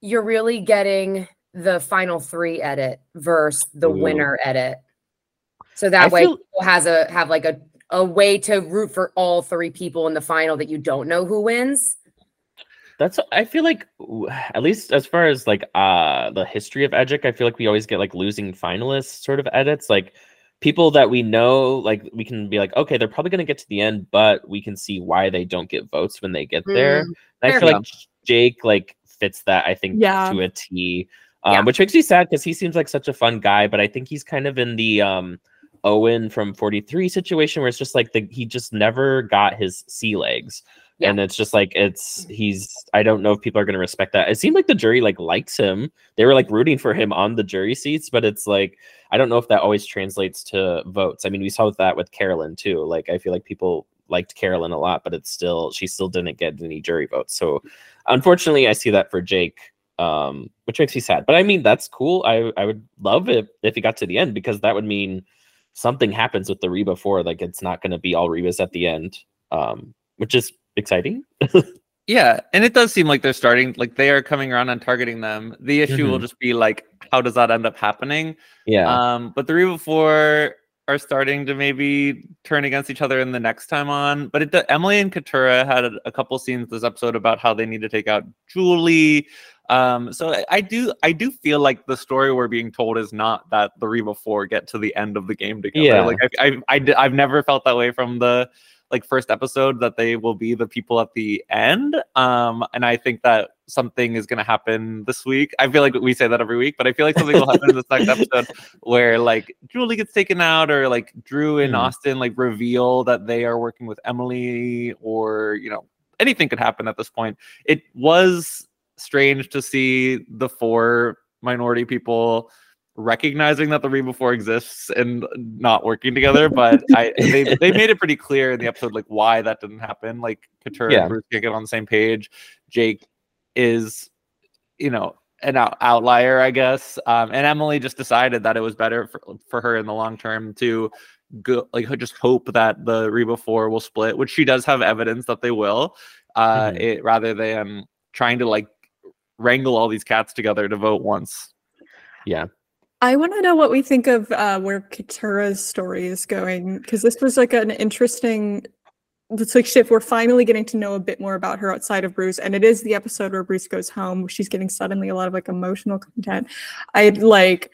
you're really getting the final three edit versus the Ooh. winner edit? So that I way feel- people has a have like a, a way to root for all three people in the final that you don't know who wins. That's I feel like at least as far as like uh the history of Edgic, I feel like we always get like losing finalists sort of edits. Like people that we know, like we can be like, okay, they're probably gonna get to the end, but we can see why they don't get votes when they get there. Mm, And I feel enough. like Jake like fits that, I think, Yeah. to a T. Um, Yeah. which makes me sad because he seems like such a fun guy, but I think he's kind of in the um Owen from 43 situation where it's just like the he just never got his sea legs. Yeah. And it's just like it's he's I don't know if people are gonna respect that. It seemed like the jury like likes him. They were like rooting for him on the jury seats, but it's like I don't know if that always translates to votes. I mean, we saw that with Carolyn too. Like I feel like people liked Carolyn a lot, but it's still she still didn't get any jury votes. So unfortunately I see that for Jake um which makes me sad. But I mean that's cool. I I would love it if he got to the end because that would mean something happens with the Reba 4 like it's not going to be all Rebas at the end. Um which is exciting. [laughs] Yeah, and it does seem like they're starting, like they are coming around and targeting them. The issue will Mhm. just be like, how does that end up happening? Yeah. Um, but the Reba Four are starting to maybe turn against each other in the next time on. But it, Emily and Katurah had a, a couple scenes this episode about how they need to take out Julie. Um, so I, I do, I do feel like the story we're being told is not that the Reba Four get to the end of the game together. Yeah. Like I, I, I, I've never felt that way from the like first episode that they will be the people at the end. Um, and I think that something is going to happen this week. I feel like we say that every week, but I feel like something will happen in this [laughs] next episode where like Julie gets taken out, or like Drew and Hmm. Austin like reveal that they are working with Emily, or you know anything could happen at this point. It was strange to see the four minority people recognizing that the Reba Four exists and not working together, but I [laughs] they, they made it pretty clear in the episode like why that didn't happen. Like Katurah Yeah. and Bruce can't get on the same page. Jake is, you know, an out- outlier, I guess. Um, and Emily just decided that it was better for, for her in the long term to go like just hope that the Reba Four will split, which she does have evidence that they will. Uh, Mhm. it rather than trying to like wrangle all these cats together to vote once. yeah. I want to know what we think of uh, where Katurah's story is going because this was like an interesting. It's like shift. We're finally getting to know a bit more about her outside of Bruce, and it is the episode where Bruce goes home. She's getting suddenly a lot of like emotional content. I like.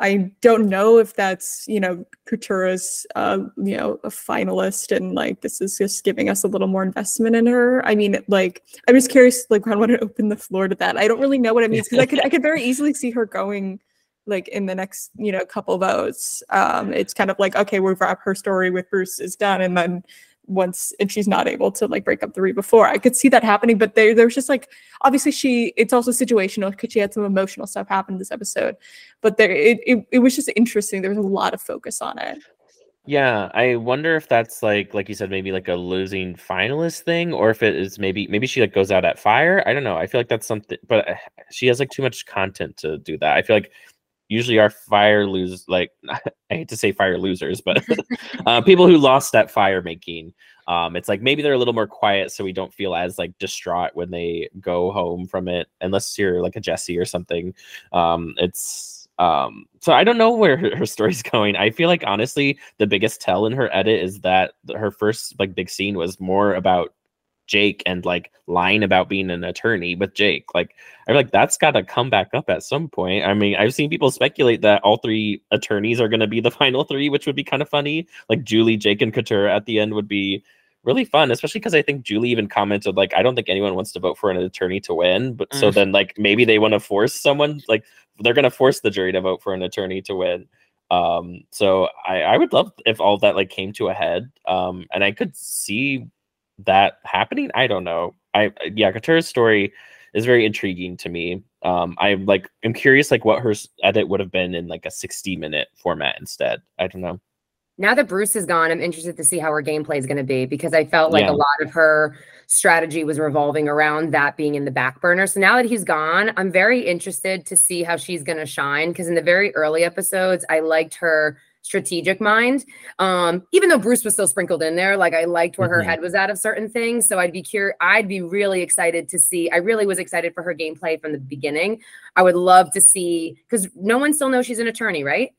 I don't know if that's you know Katurah's uh, you know a finalist, and like this is just giving us a little more investment in her. I mean, like I'm just curious. Like I want to open the floor to that. I don't really know what it means because I could I could very easily see her going like in the next you know couple votes um it's kind of like okay we've wrapped her story with bruce is done and then once and she's not able to like break up the Reba Four i could see that happening but there there's just like obviously she it's also situational because she had some emotional stuff happen this episode but there it, it, it was just interesting there was a lot of focus on it Yeah, I wonder if that's like like you said, maybe like a losing finalist thing, or if it is maybe maybe she like goes out at fire. I don't know. I feel like that's something, but uh, she has like too much content to do that. I feel like usually our fire lose like [laughs] I hate to say fire losers, but [laughs] [laughs] uh, people who lost that fire making. Um, it's like maybe they're a little more quiet, so we don't feel as like distraught when they go home from it, unless you're like a Jesse or something. Um, it's um, so I don't know where her, her story's going. I feel like honestly, the biggest tell in her edit is that her first like big scene was more about Jake and like lying about being an attorney with Jake. Like I feel like that's got to come back up at some point. I mean, I've seen people speculate that all three attorneys are going to be the [laughs] final three, which would be kind of funny. Like Julie, Jake, and Katurah at the end would be really fun, especially because I think Julie even commented like, I don't think anyone wants to vote for an attorney to win, but so Mm. then like maybe they want to force someone like they're going to force the jury to vote for an attorney to win. Um, so I, I would love if all that like came to a head. Um, and I could see that happening. I don't know. I yeah, Katurah's story is very intriguing to me. Um, I'm like I'm curious like what her edit would have been in like a 60 minute format instead. I don't know. now that Bruce is gone, I'm interested to see how her gameplay is going to be because I felt like Yeah. a lot of her strategy was revolving around that being in the back burner. So now that he's gone, I'm very interested to see how she's going to shine because in the very early episodes, I liked her strategic mind. Um, even though Bruce was still sprinkled in there, like I liked where her Mhm. head was at of certain things. So I'd be curious, I'd be really excited to see. I really was excited for her gameplay from the beginning. I would love to see because no one still knows she's an attorney, right?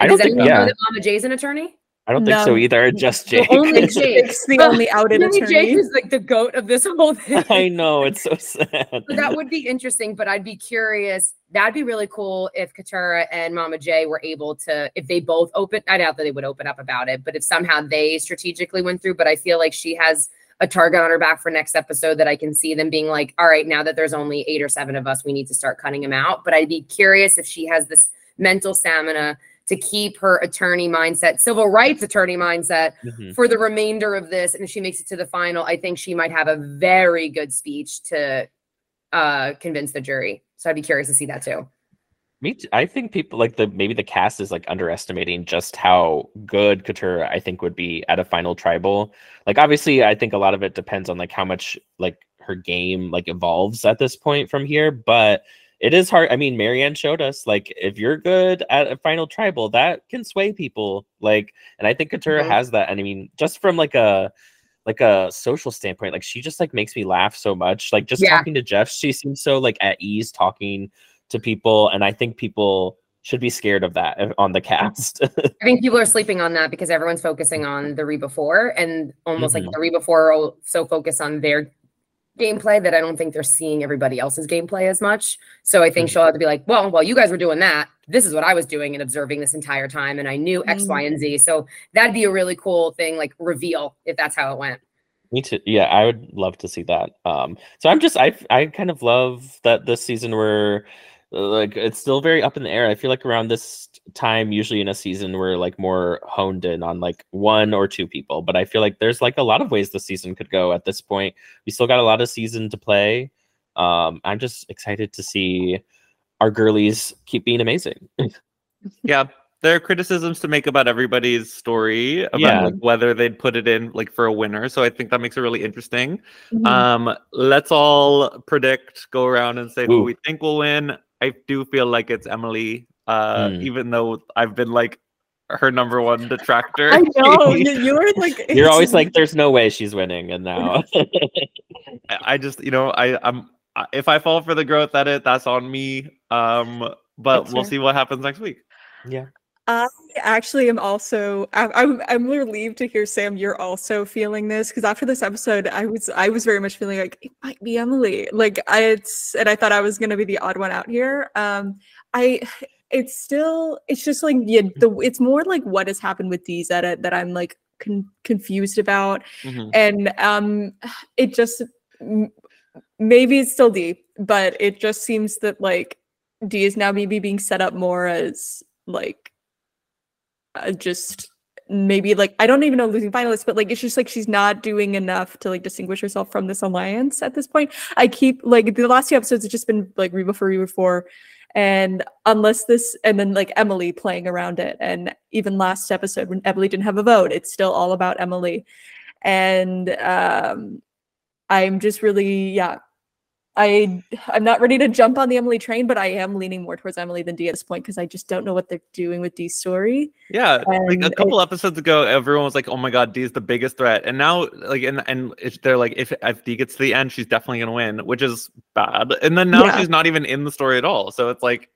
I don't think anyone know yeah. that Mama Jay's an attorney? I don't think so either. Just Well, Jake. only [laughs] Jake. Jake's the only [laughs] outed Maybe attorney Jake is like the goat of this whole [laughs] thing. I know it's so sad. So that would be interesting, but I'd be curious. That'd be really cool if Katurah and Mama J were able to, if they both open, I doubt that they would open up about it, but if somehow they strategically went through, but I feel like she has a target on her back for next episode that I can see them being like, all right, now that there's only eight or seven of us, we need to start cutting them out. But I'd be curious if she has this mental stamina to keep her attorney mindset, civil rights attorney mindset Mhm. for the remainder of this and if she makes it to the final i think she might have a very good speech to uh convince the jury so i'd be curious to see that too Me, too. I think people like the maybe the cast is like underestimating just how good Katurah I think would be at a final tribal. Like obviously, I think a lot of it depends on like how much like her game like evolves at this point from here. But it is hard. I mean, Maryanne showed us like if you're good at a final tribal, that can sway people. Like, and I think Katurah Mhm. has that. And I mean, just from like a like a social standpoint, like she just like makes me laugh so much. Like just Yeah. talking to Jeff, she seems so like at ease talking to people, and I think people should be scared of that uh, on the cast. [laughs] I think people are sleeping on that because everyone's focusing on the Reba Four and almost like Mhm. the Reba 4 are so focused on their gameplay that I don't think they're seeing everybody else's gameplay as much. So I think Mhm. she'll have to be like, well, while you guys were doing that, this is what I was doing and observing this entire time. And I knew X, Mm. Y, and Z. So that'd be a really cool thing, like reveal if that's how it went. Me too. Yeah, I would love to see that. Um, so I'm just I I kind of love that this season we're uh, like it's still very up in the air. I feel like around this time, usually in a season, we're like more honed in on like one or two people. But I feel like there's like a lot of ways the season could go at this point. We still got a lot of season to play. Um, I'm just excited to see our girlies keep being amazing. [laughs] yeah there are criticisms to make about everybody's story about Yeah. like whether they'd put it in like for a winner so i think that makes it really interesting Mhm. um let's all predict go around and say who we think will win i do feel like it's emily uh Mm. even though i've been like her number one detractor I know [laughs] you, you were like You're always like, "There's no way she's winning," and now [laughs] I I just, you know, I, I'm if I fall for the growth edit, that's on me. Um, but That's we'll fair. see what happens next week. yeah. I actually am also I- I'm I'm relieved to hear Sam you're also feeling this because after this episode I was I was very much feeling like it might be Emily. Like I it's and I thought I was gonna be the odd one out here. Um I it's still it's just like yeah the it's more like what has happened with Dee's edit that I'm like con- confused about. Mhm. and um it just maybe it's still Dee but it just seems that like Dee is now maybe being set up more as like uh, just maybe like I don't even know losing finalists, but like it's just like she's not doing enough to like distinguish herself from this alliance at this point. I keep like the last two episodes have just been like Reba Four Reba Four, and unless this and then like Emily playing around it, and even last episode when Emily didn't have a vote, it's still all about Emily, and um, I'm just really yeah. I I'm not ready to jump on the Emily train, but I am leaning more towards Emily than Dee at this point because I just don't know what they're doing with Dee's story. Yeah, like And a it- couple episodes ago, everyone was like, "Oh my god, Dee is the biggest threat," and now, like, and and they're like, "If if Dee gets to the end, she's definitely gonna win," which is bad. And then now Yeah. she's not even in the story at all. So it's like,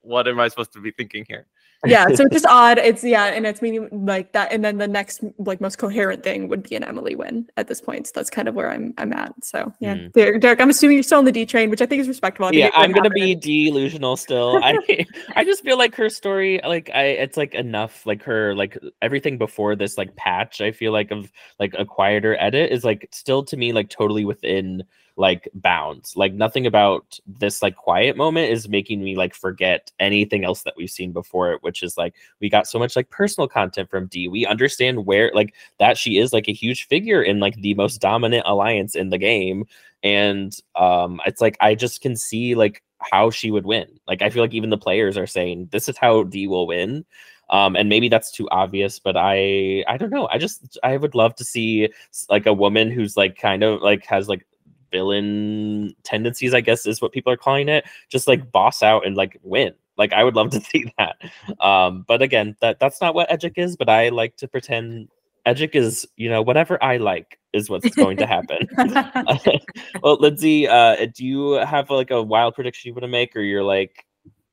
what am I supposed to be thinking here? Yeah so it's just [laughs] odd. It's yeah and it's meaning like that and then the next like most coherent thing would be an emily win at this point. So that's kind of where i'm i'm at. So yeah. Mm. derek, derek i'm assuming you're still on the Dee train which i think is respectable. I yeah i'm gonna be delusional still. I [laughs] i just feel like her story like i it's like enough like her like everything before this like patch i feel like of like a quieter edit is like still to me like totally within like bounds. Like nothing about this like quiet moment is making me like forget anything else that we've seen before it which is like we got so much like personal content from Dee we understand where like that she is like a huge figure in like the most dominant alliance in the game. And um it's like i just can see like how she would win. Like i feel like even the players are saying this is how Dee will win. Um and maybe that's too obvious but i i don't know. I just i would love to see like a woman who's like kind of like has like villain tendencies i guess is what people are calling it just like boss out and like win like i would love [laughs] to see that um but again that that's not what edgic is but i like to pretend edgic is you know whatever i like is what's going to happen [laughs] [laughs] well, Lindsay, uh, do you have like a wild prediction you want to make, or you're like,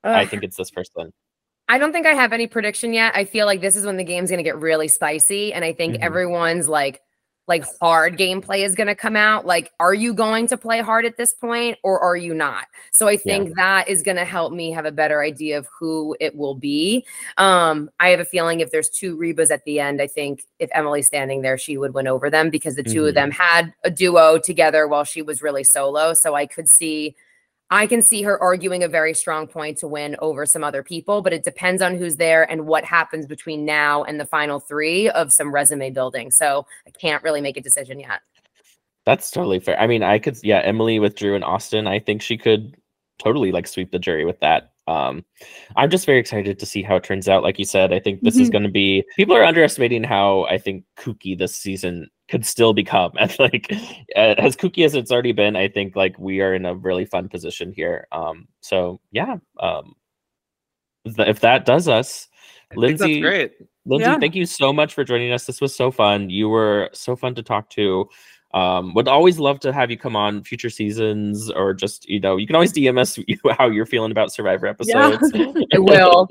I think it's this person? I don't think I have any prediction yet. I feel like this is when the game's going to get really spicy and I think Mhm. everyone's like like hard gameplay is going to come out. Like are you going to play hard at this point or are you not? So I think that is going to help me have a better idea of who it will be. Um I have a feeling if there's two Rebas at the end, I think if Emily's standing there, she would win over them because the 2 Mhm. of them had a duo together while she was really solo. So I could see I can see her arguing a very strong point to win over some other people, but it depends on who's there and what happens between now and the final three of some resume building. So I can't really make a decision yet. That's totally fair. I mean, I could, yeah, Emily with Drew and Austin. I think she could totally like sweep the jury with that. Um, I'm just very excited to see how it turns out. Like you said, I think this is Mhm. going to be. People are underestimating how I think kooky this season could still become. [laughs] And like uh, as kooky as it's already been, I think like we are in a really fun position here. Um, so yeah, um, if if that does us, I Lindsay, that's great. Lindsay, Yeah. thank you so much for joining us. This was so fun. You were so fun to talk to. Um, would always love to have you come on future seasons, or just you know, you can always DM us [laughs] how you're feeling about Survivor Yeah. episodes. [laughs] I [laughs] will.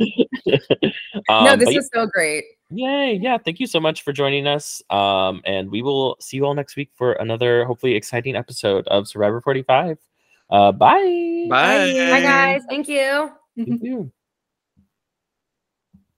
um, no, this but was so great. Yay. Yeah. Thank you so much for joining us. Um, and we will see you all next week for another hopefully exciting episode of Survivor 45. Uh, bye. Bye. Bye, guys. Thank you. Thank you.